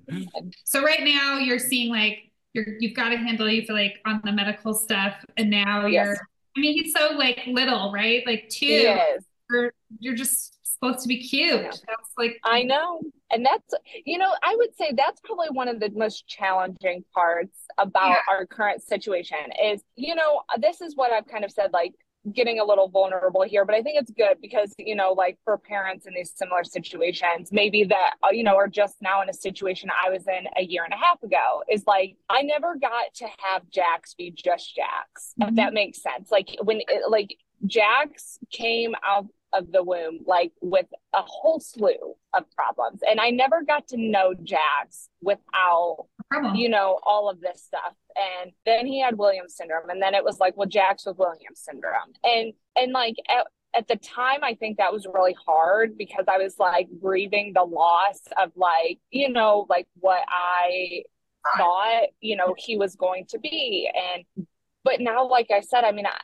So right now you're seeing like you're you've got to handle you feel like on the medical stuff, and now Yes. you're. I mean, he's so like little, right? Like two. He is. You're you're just supposed to be cute. Yeah. That's like I know. And that's, you know, I would say that's probably one of the most challenging parts about Yeah. our current situation is, you know, this is what I've kind of said, like getting a little vulnerable here, but I think it's good because, you know, like for parents in these similar situations, maybe that, uh, you know, are just now in a situation I was in a year and a half ago is like, I never got to have Jax be just Jax, Mhm. if that makes sense. Like when, it, like, Jax came out of the womb like with a whole slew of problems. And i never got to know jax without uh-huh. you know all of this stuff. And then he had williams syndrome and then it was like well jax with williams syndrome. And and like at, at the time i think that was really hard because i was like grieving the loss of like you know like what i thought you know he was going to be. And but now like i said i mean I,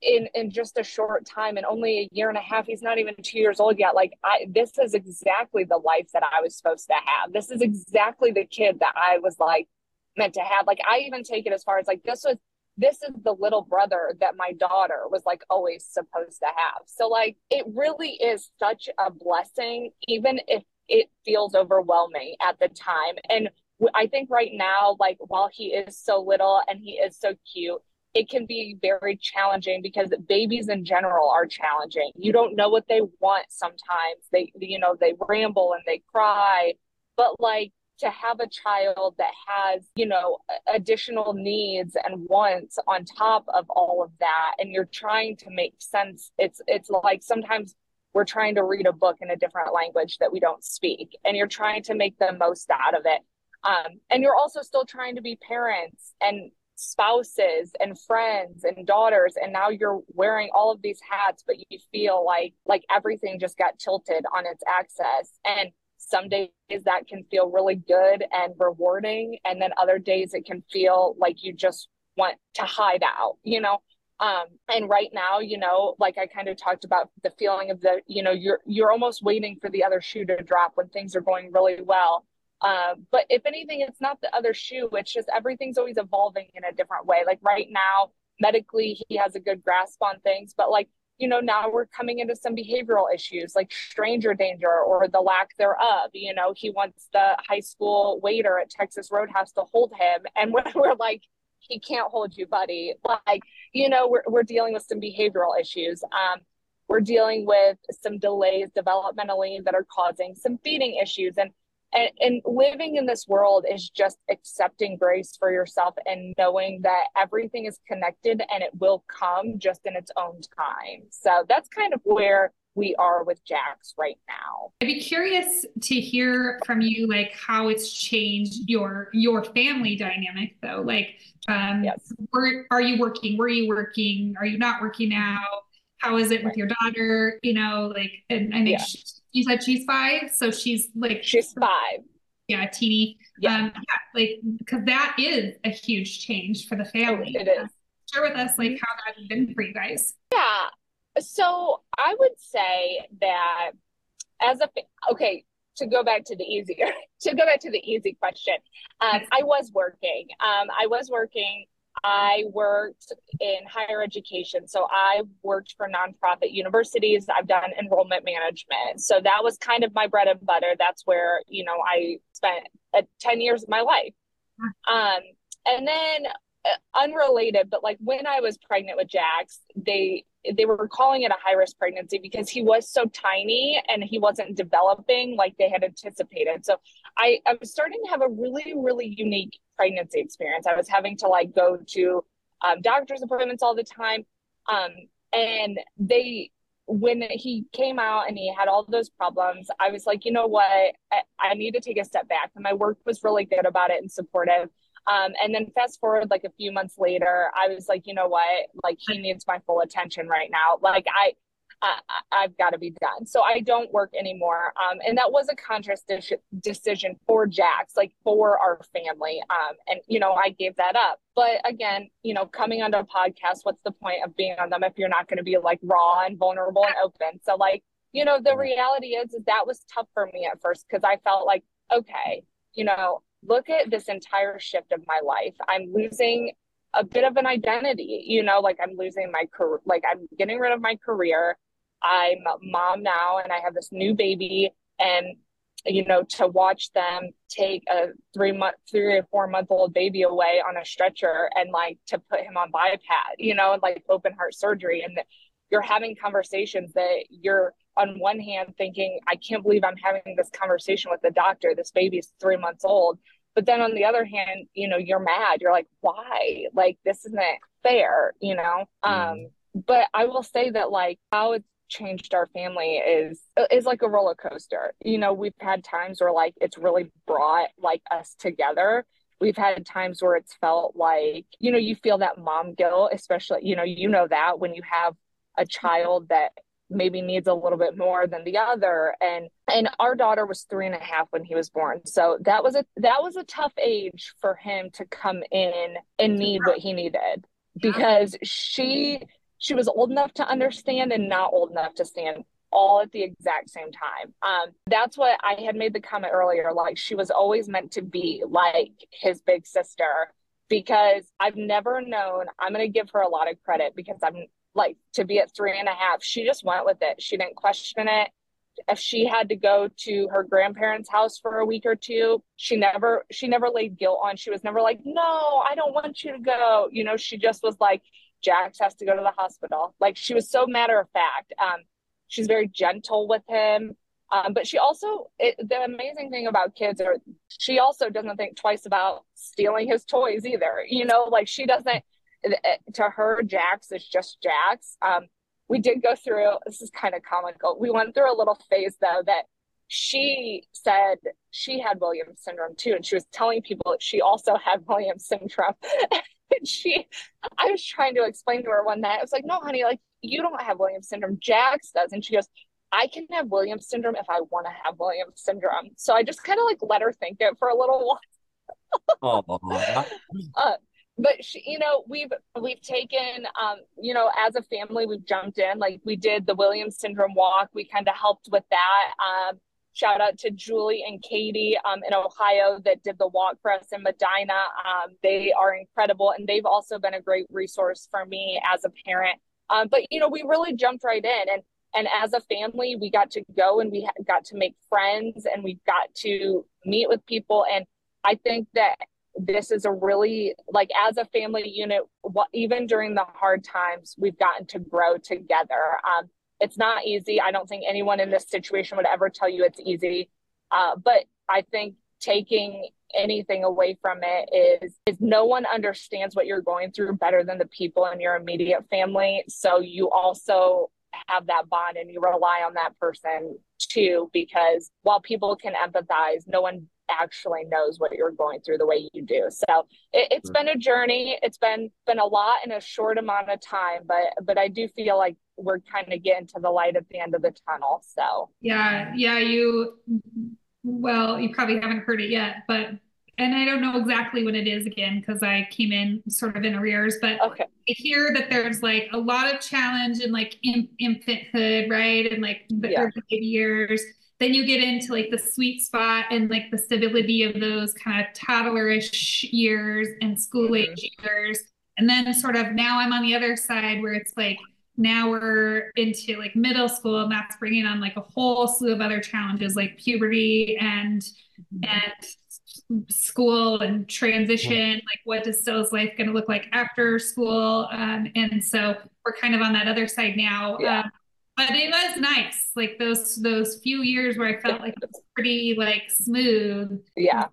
in in just a short time and only a year and a half he's not even two years old yet. Like i this is exactly the life that i was supposed to have. This is exactly the kid that i was like meant to have. Like i even take it as far as like this was this is the little brother that my daughter was like always supposed to have. So like it really is such a blessing even if it feels overwhelming at the time. And I think right now like while he is so little and he is so cute it can be very challenging because babies in general are challenging. You don't know what they want sometimes. They, you know, they ramble and they cry. But like to have a child that has, you know, additional needs and wants on top of all of that, and you're trying to make sense, it's it's like sometimes we're trying to read a book in a different language that we don't speak, and you're trying to make the most out of it. Um, and you're also still trying to be parents and spouses and friends and daughters and now you're wearing all of these hats but you feel like like everything just got tilted on its axis and some days that can feel really good and rewarding and then other days it can feel like you just want to hide out, you know. Um, and right now, you know, like I kind of talked about the feeling of the, you know, you're you're almost waiting for the other shoe to drop when things are going really well. Uh, but if anything, it's not the other shoe. It's just everything's always evolving in a different way. Like right now, medically, he has a good grasp on things, but like you know, now we're coming into some behavioral issues like stranger danger or the lack thereof. You know, he wants the high school waiter at Texas Roadhouse to hold him. And we're like, he can't hold you, buddy. Like, you know, we're, we're dealing with some behavioral issues. Um, we're dealing with some delays developmentally that are causing some feeding issues. And and, and living in this world is just accepting grace for yourself and knowing that everything is connected and it will come just in its own time. So that's kind of where we are with Jax right now. I'd be curious to hear from you like how it's changed your your family dynamic though. Like um Yes. were are you working? Were you working? Are you not working now? How is it with your daughter? You know, like and I think Yeah. You said she's five, so she's like She's five. yeah, teeny. Yeah. Um yeah, like because that is a huge change for the family. It is. Share with us like how that's been for you guys. Yeah. So I would say that as a okay, to go back to the easier, to go back to the easy question, um, I was working. Um, I was working. I worked in higher education. So I worked for nonprofit universities. I've done enrollment management. So that was kind of my bread and butter. That's where, you know, I spent uh, 10 years of my life. Um, and then uh, unrelated, but like when I was pregnant with Jax, they they were calling it a high risk pregnancy because he was so tiny and he wasn't developing like they had anticipated. So I, I was starting to have a really, really unique pregnancy experience. I was having to like go to um, doctor's appointments all the time. Um, and they, when he came out and he had all those problems, I was like, you know what? I, I need to take a step back. And my work was really good about it and supportive. Um, and then fast forward like a few months later, I was like, you know what? Like he needs my full attention right now. Like I, I I've got to be done. So I don't work anymore. Um, and that was a conscious de- decision for Jax, like for our family. Um, and you know, I gave that up. But again, you know, coming onto a podcast, what's the point of being on them if you're not going to be like raw and vulnerable and open? So like, you know, the reality is, is that was tough for me at first because I felt like, okay, you know, look at this entire shift of my life. I'm losing a bit of an identity, you know, like I'm losing my career, like I'm getting rid of my career. I'm a mom now and I have this new baby and you know to watch them take a three month three or four month old baby away on a stretcher and like to put him on bypass you know and like open heart surgery and you're having conversations that you're on one hand thinking i can't believe i'm having this conversation with the doctor. This baby's three months old. But then on the other hand you know you're mad. You're like why? Like this isn't fair you know? Um but i will say that like how it's changed our family is is like a roller coaster. You know we've had times where like it's really brought like us together. We've had times where it's felt like you know you feel that mom guilt especially you know you know that when you have a child that maybe needs a little bit more than the other. And and our daughter was three and a half when he was born. So that was a that was a tough age for him to come in and need what he needed because she she was old enough to understand and not old enough to stand all at the exact same time. Um, that's what I had made the comment earlier. Like she was always meant to be like his big sister because I've never known. I'm going to give her a lot of credit because I'm like to be at three and a half. She just went with it. She didn't question it. If she had to go to her grandparents' house for a week or two, she never she never laid guilt on. She was never like, "No, I don't want you to go." You know, she just was like, Jax has to go to the hospital. Like she was so matter of fact. Um, she's very gentle with him. Um, but she also, it, the amazing thing about kids are she also doesn't think twice about stealing his toys either. You know, like she doesn't, to her, Jax is just Jax. Um, we did go through, this is kind of comical. We went through a little phase though that she said she had Williams syndrome too. And she was telling people that she also had Williams syndrome. and she, I was trying to explain to her one night, I was like, no, honey, like you don't have Williams syndrome. Jax does. And she goes, I can have Williams syndrome if I want to have Williams syndrome. So I just kind of like let her think it for a little while. Oh, Uh, but she, you know we've we've taken um you know as a family we've jumped in like we did the williams syndrome walk we kind of helped with that um shout out to julie and katie um in ohio that did the walk for us in medina. Um they are incredible and they've also been a great resource for me as a parent. Um but you know we really jumped right in and and as a family we got to go and we got to make friends and we got to meet with people and i think that this is a really like as a family unit what even during the hard times we've gotten to grow together. Um, it's not easy. I don't think anyone in this situation would ever tell you it's easy. Uh, but i think taking anything away from it is is no one understands what you're going through better than the people in your immediate family. So you also have that bond and you rely on that person too because while people can empathize no one actually knows what you're going through the way you do so it, has mm-hmm. been a journey it's been been a lot in a short amount of time but but i do feel like we're kind of getting to the light at the end of the tunnel so yeah yeah you well you probably haven't heard it yet but and I don't know exactly what it is again because I came in sort of in arrears, but okay. I hear that there's like a lot of challenge in like in, infanthood, right? And like the Yeah. early years. Then you get into like the sweet spot and like the stability of those kind of toddlerish years and school age years. And then sort of now I'm on the other side where it's like now we're into like middle school and that's bringing on like a whole slew of other challenges like puberty and and school and transition like what does Stella's life going to look like after school? Um, and so we're kind of on that other side now. Yeah. um, but it was nice like those those few years where I felt like it was pretty like smooth yeah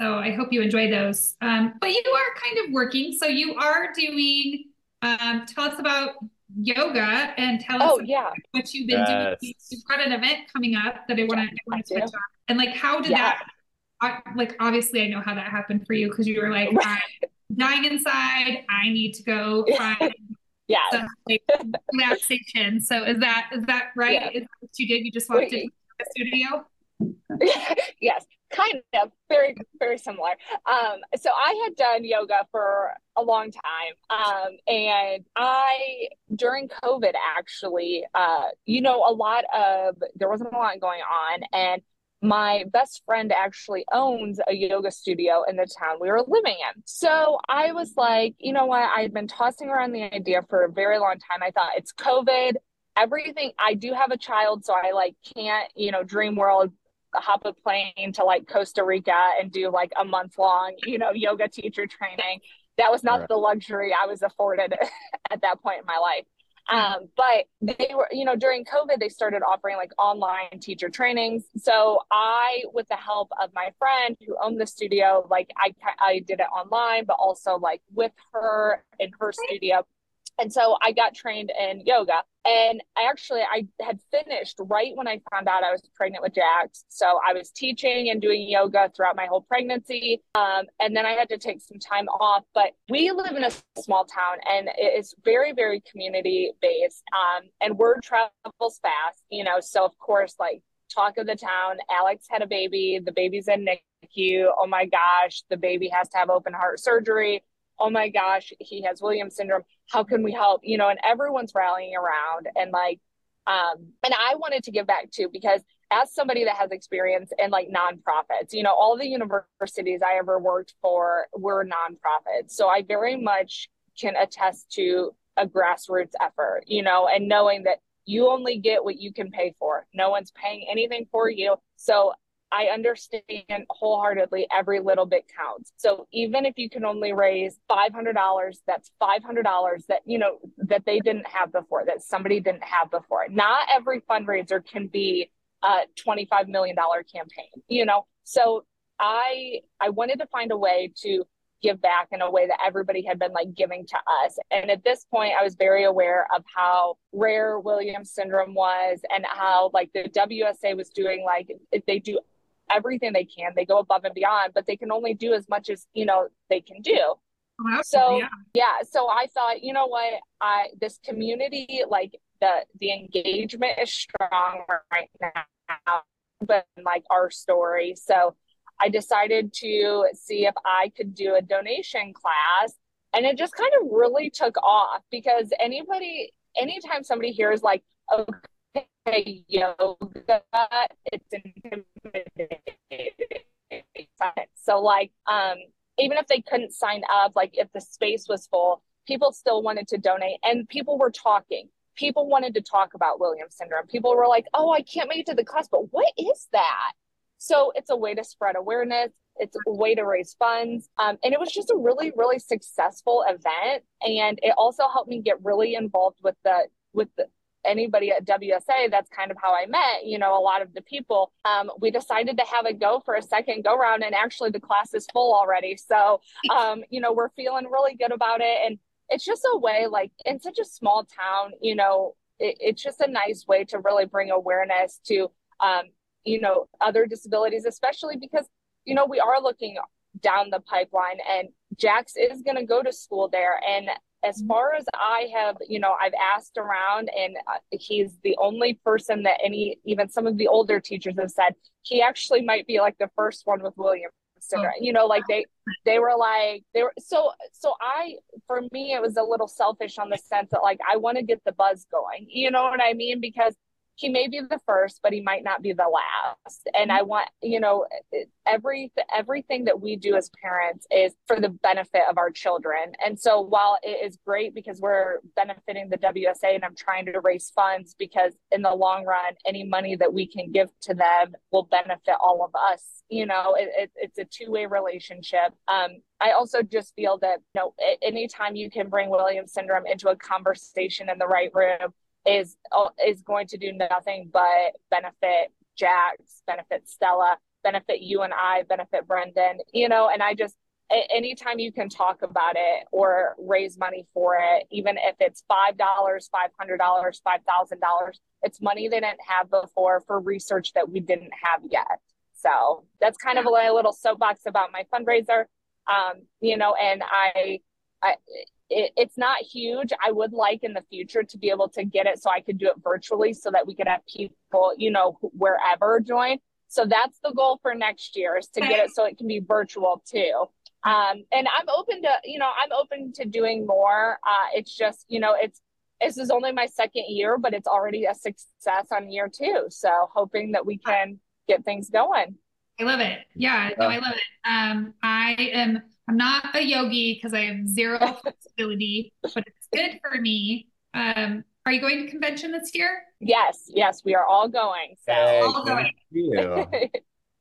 so I hope you enjoy those um, but you are kind of working so you are doing um, tell us about yoga and tell us oh yeah what you've been Yes. doing. You've got an event coming up that I want to I want to do. touch on. And like, how did Yeah. that? I, like, obviously, I know how that happened for you because you were like, Right. I'm dying inside. I need to go find yeah some like, relaxation. So is that is that right? Yeah. Is that what you did? You just walked into the studio. yes, kind of very very similar. Um, so I had done yoga for a long time, um, and I during COVID actually, uh, you know, a lot of there wasn't a lot going on, and my best friend actually owns a yoga studio in the town we were living in. So I was like, you know what? I had been tossing around the idea for a very long time. I thought it's COVID. Everything I do have a child, so I like can't, you know, dream world hop a plane to like Costa Rica and do like a month long, you know, yoga teacher training. That was not Right. the luxury I was afforded at that point in my life. Um, but they were, you know, during COVID, they started offering like online teacher trainings. So I, with the help of my friend who owned the studio, like I, I did it online, but also like with her in her studio. And so I got trained in yoga. And actually I had finished right when I found out I was pregnant with Jax. So I was teaching and doing yoga throughout my whole pregnancy. Um, and then I had to take some time off. But we live in a small town and it is very, very community based. Um, and word travels fast, you know. So of course, like talk of the town, Alex had a baby, the baby's in NICU. Oh my gosh, the baby has to have open heart surgery oh my gosh, he has Williams syndrome. How can we help? You know, and everyone's rallying around and like, um, and I wanted to give back too because as somebody that has experience in like nonprofits, you know, all the universities I ever worked for were nonprofits. So I very much can attest to a grassroots effort, you know, and knowing that you only get what you can pay for. No one's paying anything for you. So I understand wholeheartedly every little bit counts. So even if you can only raise $500, that's $500 that, you know, that they didn't have before, that somebody didn't have before. Not every fundraiser can be a $25 million campaign, you know? So I, I wanted to find a way to give back in a way that everybody had been like giving to us. And at this point, I was very aware of how rare Williams syndrome was and how like the WSA was doing like they do everything they can, they go above and beyond, but they can only do as much as you know they can do. Oh, So yeah. yeah, so I thought, you know what, I this community like the the engagement is strong right now, but like our story. So I decided to see if I could do a donation class and it just kind of really took off because anybody, anytime somebody hears like, okay, yoga, it's intimidating. So like, um, even if they couldn't sign up, like if the space was full, people still wanted to donate and people were talking. People wanted to talk about Williams syndrome. People were like, oh, I can't make it to the class, but what is that? So it's a way to spread awareness. It's a way to raise funds. Um, and it was just a really, really successful event. And it also helped me get really involved with the, with the, anybody at WSA, that's kind of how I met, you know, a lot of the people. Um, we decided to have it go for a second go round, and actually the class is full already. So, um, you know, we're feeling really good about it. And it's just a way, like in such a small town, you know, it, it's just a nice way to really bring awareness to, um, you know, other disabilities, especially because, you know, we are looking down the pipeline and Jax is going to go to school there. And as far as I have, you know, I've asked around, and uh, he's the only person that any, even some of the older teachers have said he actually might be like the first one with William syndrome. You know, like they they were like they were so so. I for me it was a little selfish on the sense that like I want to get the buzz going. You know what I mean? Because he may be the first but he might not be the last. And i want you know every everything that we do as parents is for the benefit of our children. And so while it is great because we're benefiting the wsa and i'm trying to raise funds because in the long run any money that we can give to them will benefit all of us you know it, it, it's a two-way relationship. Um, I also just feel that you know anytime you can bring Williams syndrome into a conversation in the right room, is uh, is going to do nothing but benefit Jax, benefit Stella, benefit you and I, benefit Brendan, you know, and I just anytime you can talk about it or raise money for it, even if it's five dollars, five hundred dollars, five thousand dollars, it's money they didn't have before for research that we didn't have yet. So that's kind of a little soapbox about my fundraiser. Um, you know, and I, I it, it's not huge. I would like in the future to be able to get it so I could do it virtually so that we could have people, you know, wherever join. So that's the goal for next year is to get it so it can be virtual too. Um, and I'm open to, you know, I'm open to doing more. Uh, it's just, you know, it's, this is only my second year, but it's already a success on year two. So hoping that we can get things going. I love it. Yeah, no, I love it. Um, I am I'm not a yogi because I have zero flexibility, but it's good for me. Um, are you going to convention this year? Yes, yes, we are all going. So Hey, all going.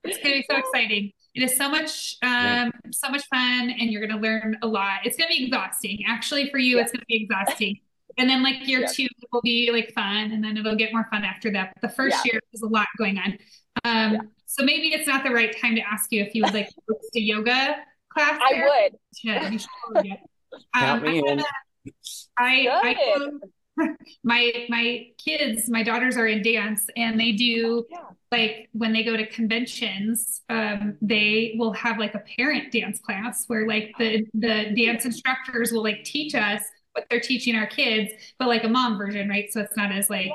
It's gonna be so exciting. It is so much, um, so much fun, and you're gonna learn a lot. It's gonna be exhausting. Actually, for you, it's gonna be exhausting. And then like year Yeah. two will be like fun, and then it'll get more fun after that. But the first year is a lot going on. Um, Yeah. so maybe it's not the right time to ask you if you would like to host a yoga class. I there. would. Yeah, you should totally do. Count Um, me in. I, I Good. my my kids, my daughters are in dance, and they do Yeah. like when they go to conventions, um, they will have like a parent dance class where like the the dance instructors will like teach us what they're teaching our kids, but like a mom version, right? So it's not as like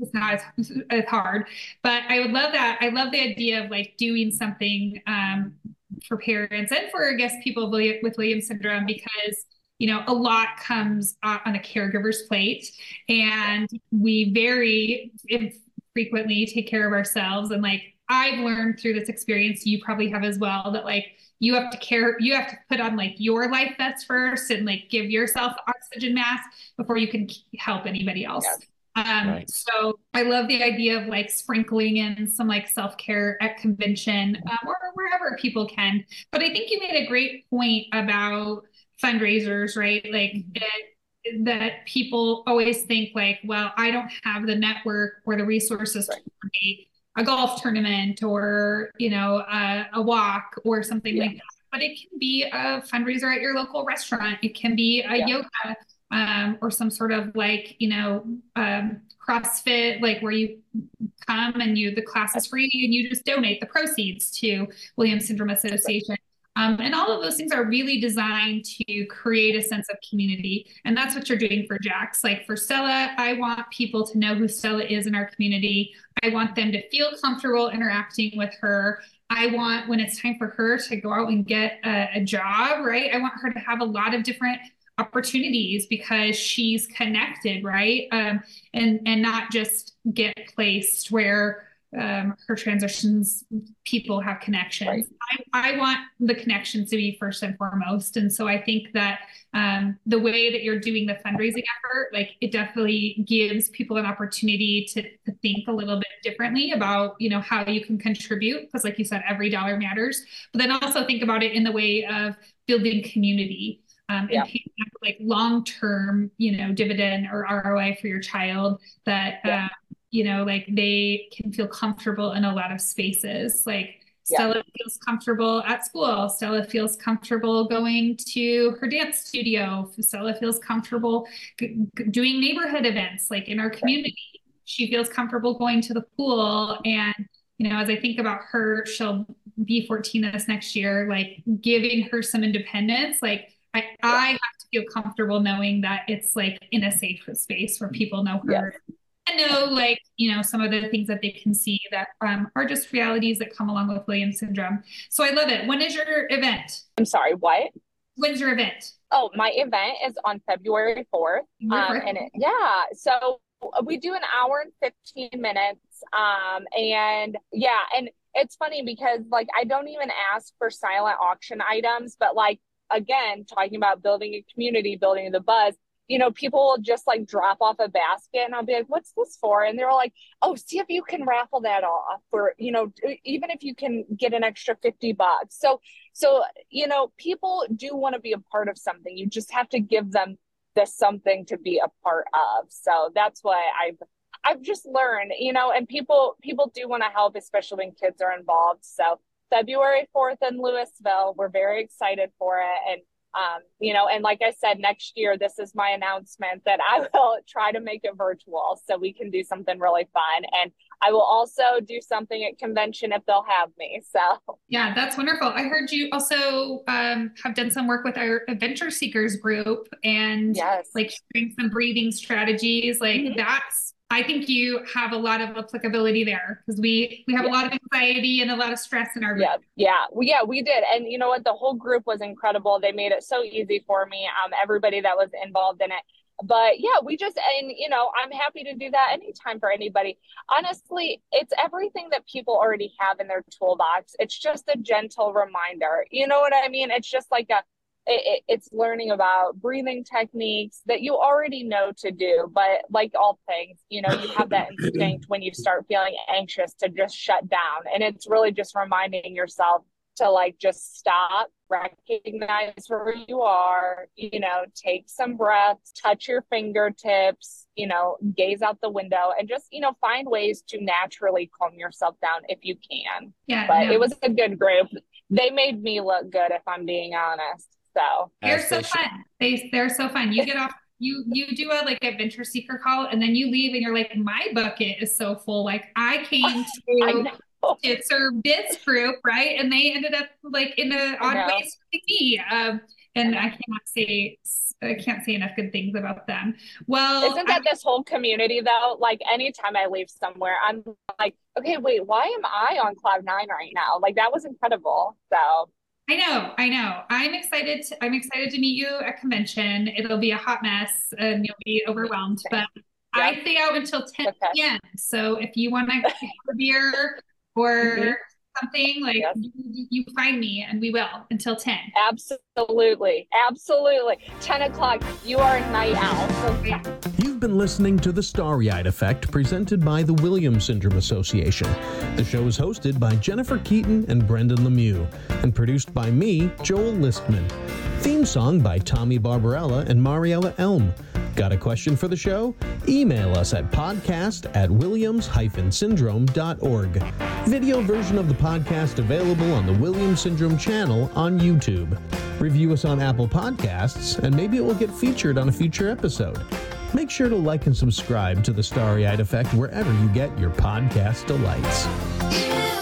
it's not as, as hard. But I would love that. I love the idea of like doing something um, for parents and for I guess people with Williams syndrome because you know a lot comes on a caregiver's plate, and we very frequently take care of ourselves. And like I've learned through this experience, you probably have as well, that like you have to care, you have to put on like your life vest first and like give yourself oxygen mask before you can help anybody else. Um, Right. so I love the idea of like sprinkling in some like self-care at convention um, or wherever people can. But I think you made a great point about fundraisers, right? Like that, that people always think like, well, I don't have the network or the resources to coordinate a golf tournament or, you know, a, a walk or something Yeah. like that. But it can be a fundraiser at your local restaurant. It can be a Yeah. yoga um, or some sort of like, you know, um, CrossFit, like where you come and you, the class is free and you just donate the proceeds to Williams Syndrome Association. Um, and all of those things are really designed to create a sense of community. And that's what you're doing for Jax. Like for Stella, I want people to know who Stella is in our community. I want them to feel comfortable interacting with her. I want when it's time for her to go out and get a, a job, right? I want her to have a lot of different opportunities because she's connected, right? Um, and and not just get placed where um, her transitions people have connections. Right. I, I want the connections to be first and foremost, and so I think that um, the way that you're doing the fundraising effort, like it definitely gives people an opportunity to, to think a little bit differently about you know how you can contribute because, like you said, every dollar matters. But then also think about it in the way of building community um, Yeah. and paying back, like long term, you know, dividend or ROI for your child that Yeah. uh, you know, like they can feel comfortable in a lot of spaces. Like Yeah. Stella feels comfortable at school. Stella feels comfortable going to her dance studio. Stella feels comfortable g- g- doing neighborhood events like in our community. She feels comfortable going to the pool and you know, as I think about her, she'll be 14 this next year, like giving her some independence. Like I, I have to feel comfortable knowing that it's like in a safe space where people know her and know like, you know, some of the things that they can see that um, are just realities that come along with Williams syndrome. So I love it. When is your event? I'm sorry, what? When's your event? Oh, my event is on February 4th. Um, and it, yeah, so we do an hour and 15 minutes. Um, and yeah, and it's funny because like I don't even ask for silent auction items, but like again, talking about building a community, building the buzz, you know, people will just like drop off a basket and I'll be like, what's this for? And they're like, oh, see if you can raffle that off or, you know, even if you can get an extra 50 bucks. So, so, you know, people do want to be a part of something. You just have to give them the something to be a part of. So that's why I've, I've just learned, you know, and people, people do want to help, especially when kids are involved. So February 4th in Louisville, we're very excited for it. And um, you know, and like I said, next year, this is my announcement that I will try to make it virtual so we can do something really fun. And I will also do something at convention if they'll have me. So, Yeah, that's wonderful. I heard you also um, have done some work with our Adventure Seekers group and yes. like sharing some breathing strategies. Like Mhm. that's, I think you have a lot of applicability there because we we have a lot of anxiety and a lot of stress in our group. Yeah, yeah, well, yeah, we did, and you know what? The whole group was incredible. They made it so easy for me. Um, everybody that was involved in it. But yeah, we just and you know, I'm happy to do that anytime for anybody. Honestly, it's everything that people already have in their toolbox. It's just a gentle reminder. You know what I mean? It's just like a it, it- it's learning about breathing techniques that you already know to do but like all things you know you have that instinct when you start feeling anxious to just shut down. And it's really just reminding yourself to like just stop recognize where you are you know take some breaths touch your fingertips you know gaze out the window and just you know find ways to naturally calm yourself down if you can. Yeah, but no. it was a good group. They made me look good if i'm being honest so They're so fun. They they're so fun. You get off you you do a like adventure seeker call and then you leave and you're like, my bucket is so full. Like I came to know. to serve this group, right? And they ended up like in a odd know. way serving me. Um and I cannot say I can't say enough good things about them. Well, Isn't that this whole community though? Like anytime I leave somewhere, I'm like, okay, wait, why am I on cloud nine right now? Like that was incredible. So I know, I know. I'm excited. To, I'm excited to meet you at convention. It'll be a hot mess and you'll be overwhelmed, but I stay out until 10 Okay. p.m. So if you want to have a beer or Mhm. something, like Yes. you, you find me and we will until 10. absolutely, absolutely. 10 o'clock, you are a night owl. So Yeah. Been listening to The Starry Eyed Effect presented by the Williams Syndrome Association. The show is hosted by Jennifer Keaton and Brendan Lemieux and produced by me, Joel Listman. Theme song by Tommy Barbarella and Mariella Elm. Got a question for the show? Email us at podcast at williams-syndrome.org. Video version of the podcast available on the Williams Syndrome channel on YouTube. Review us on Apple Podcasts, and maybe it will get featured on a future episode. Make sure to like and subscribe to the Starry Eyed Effect wherever you get your podcast delights.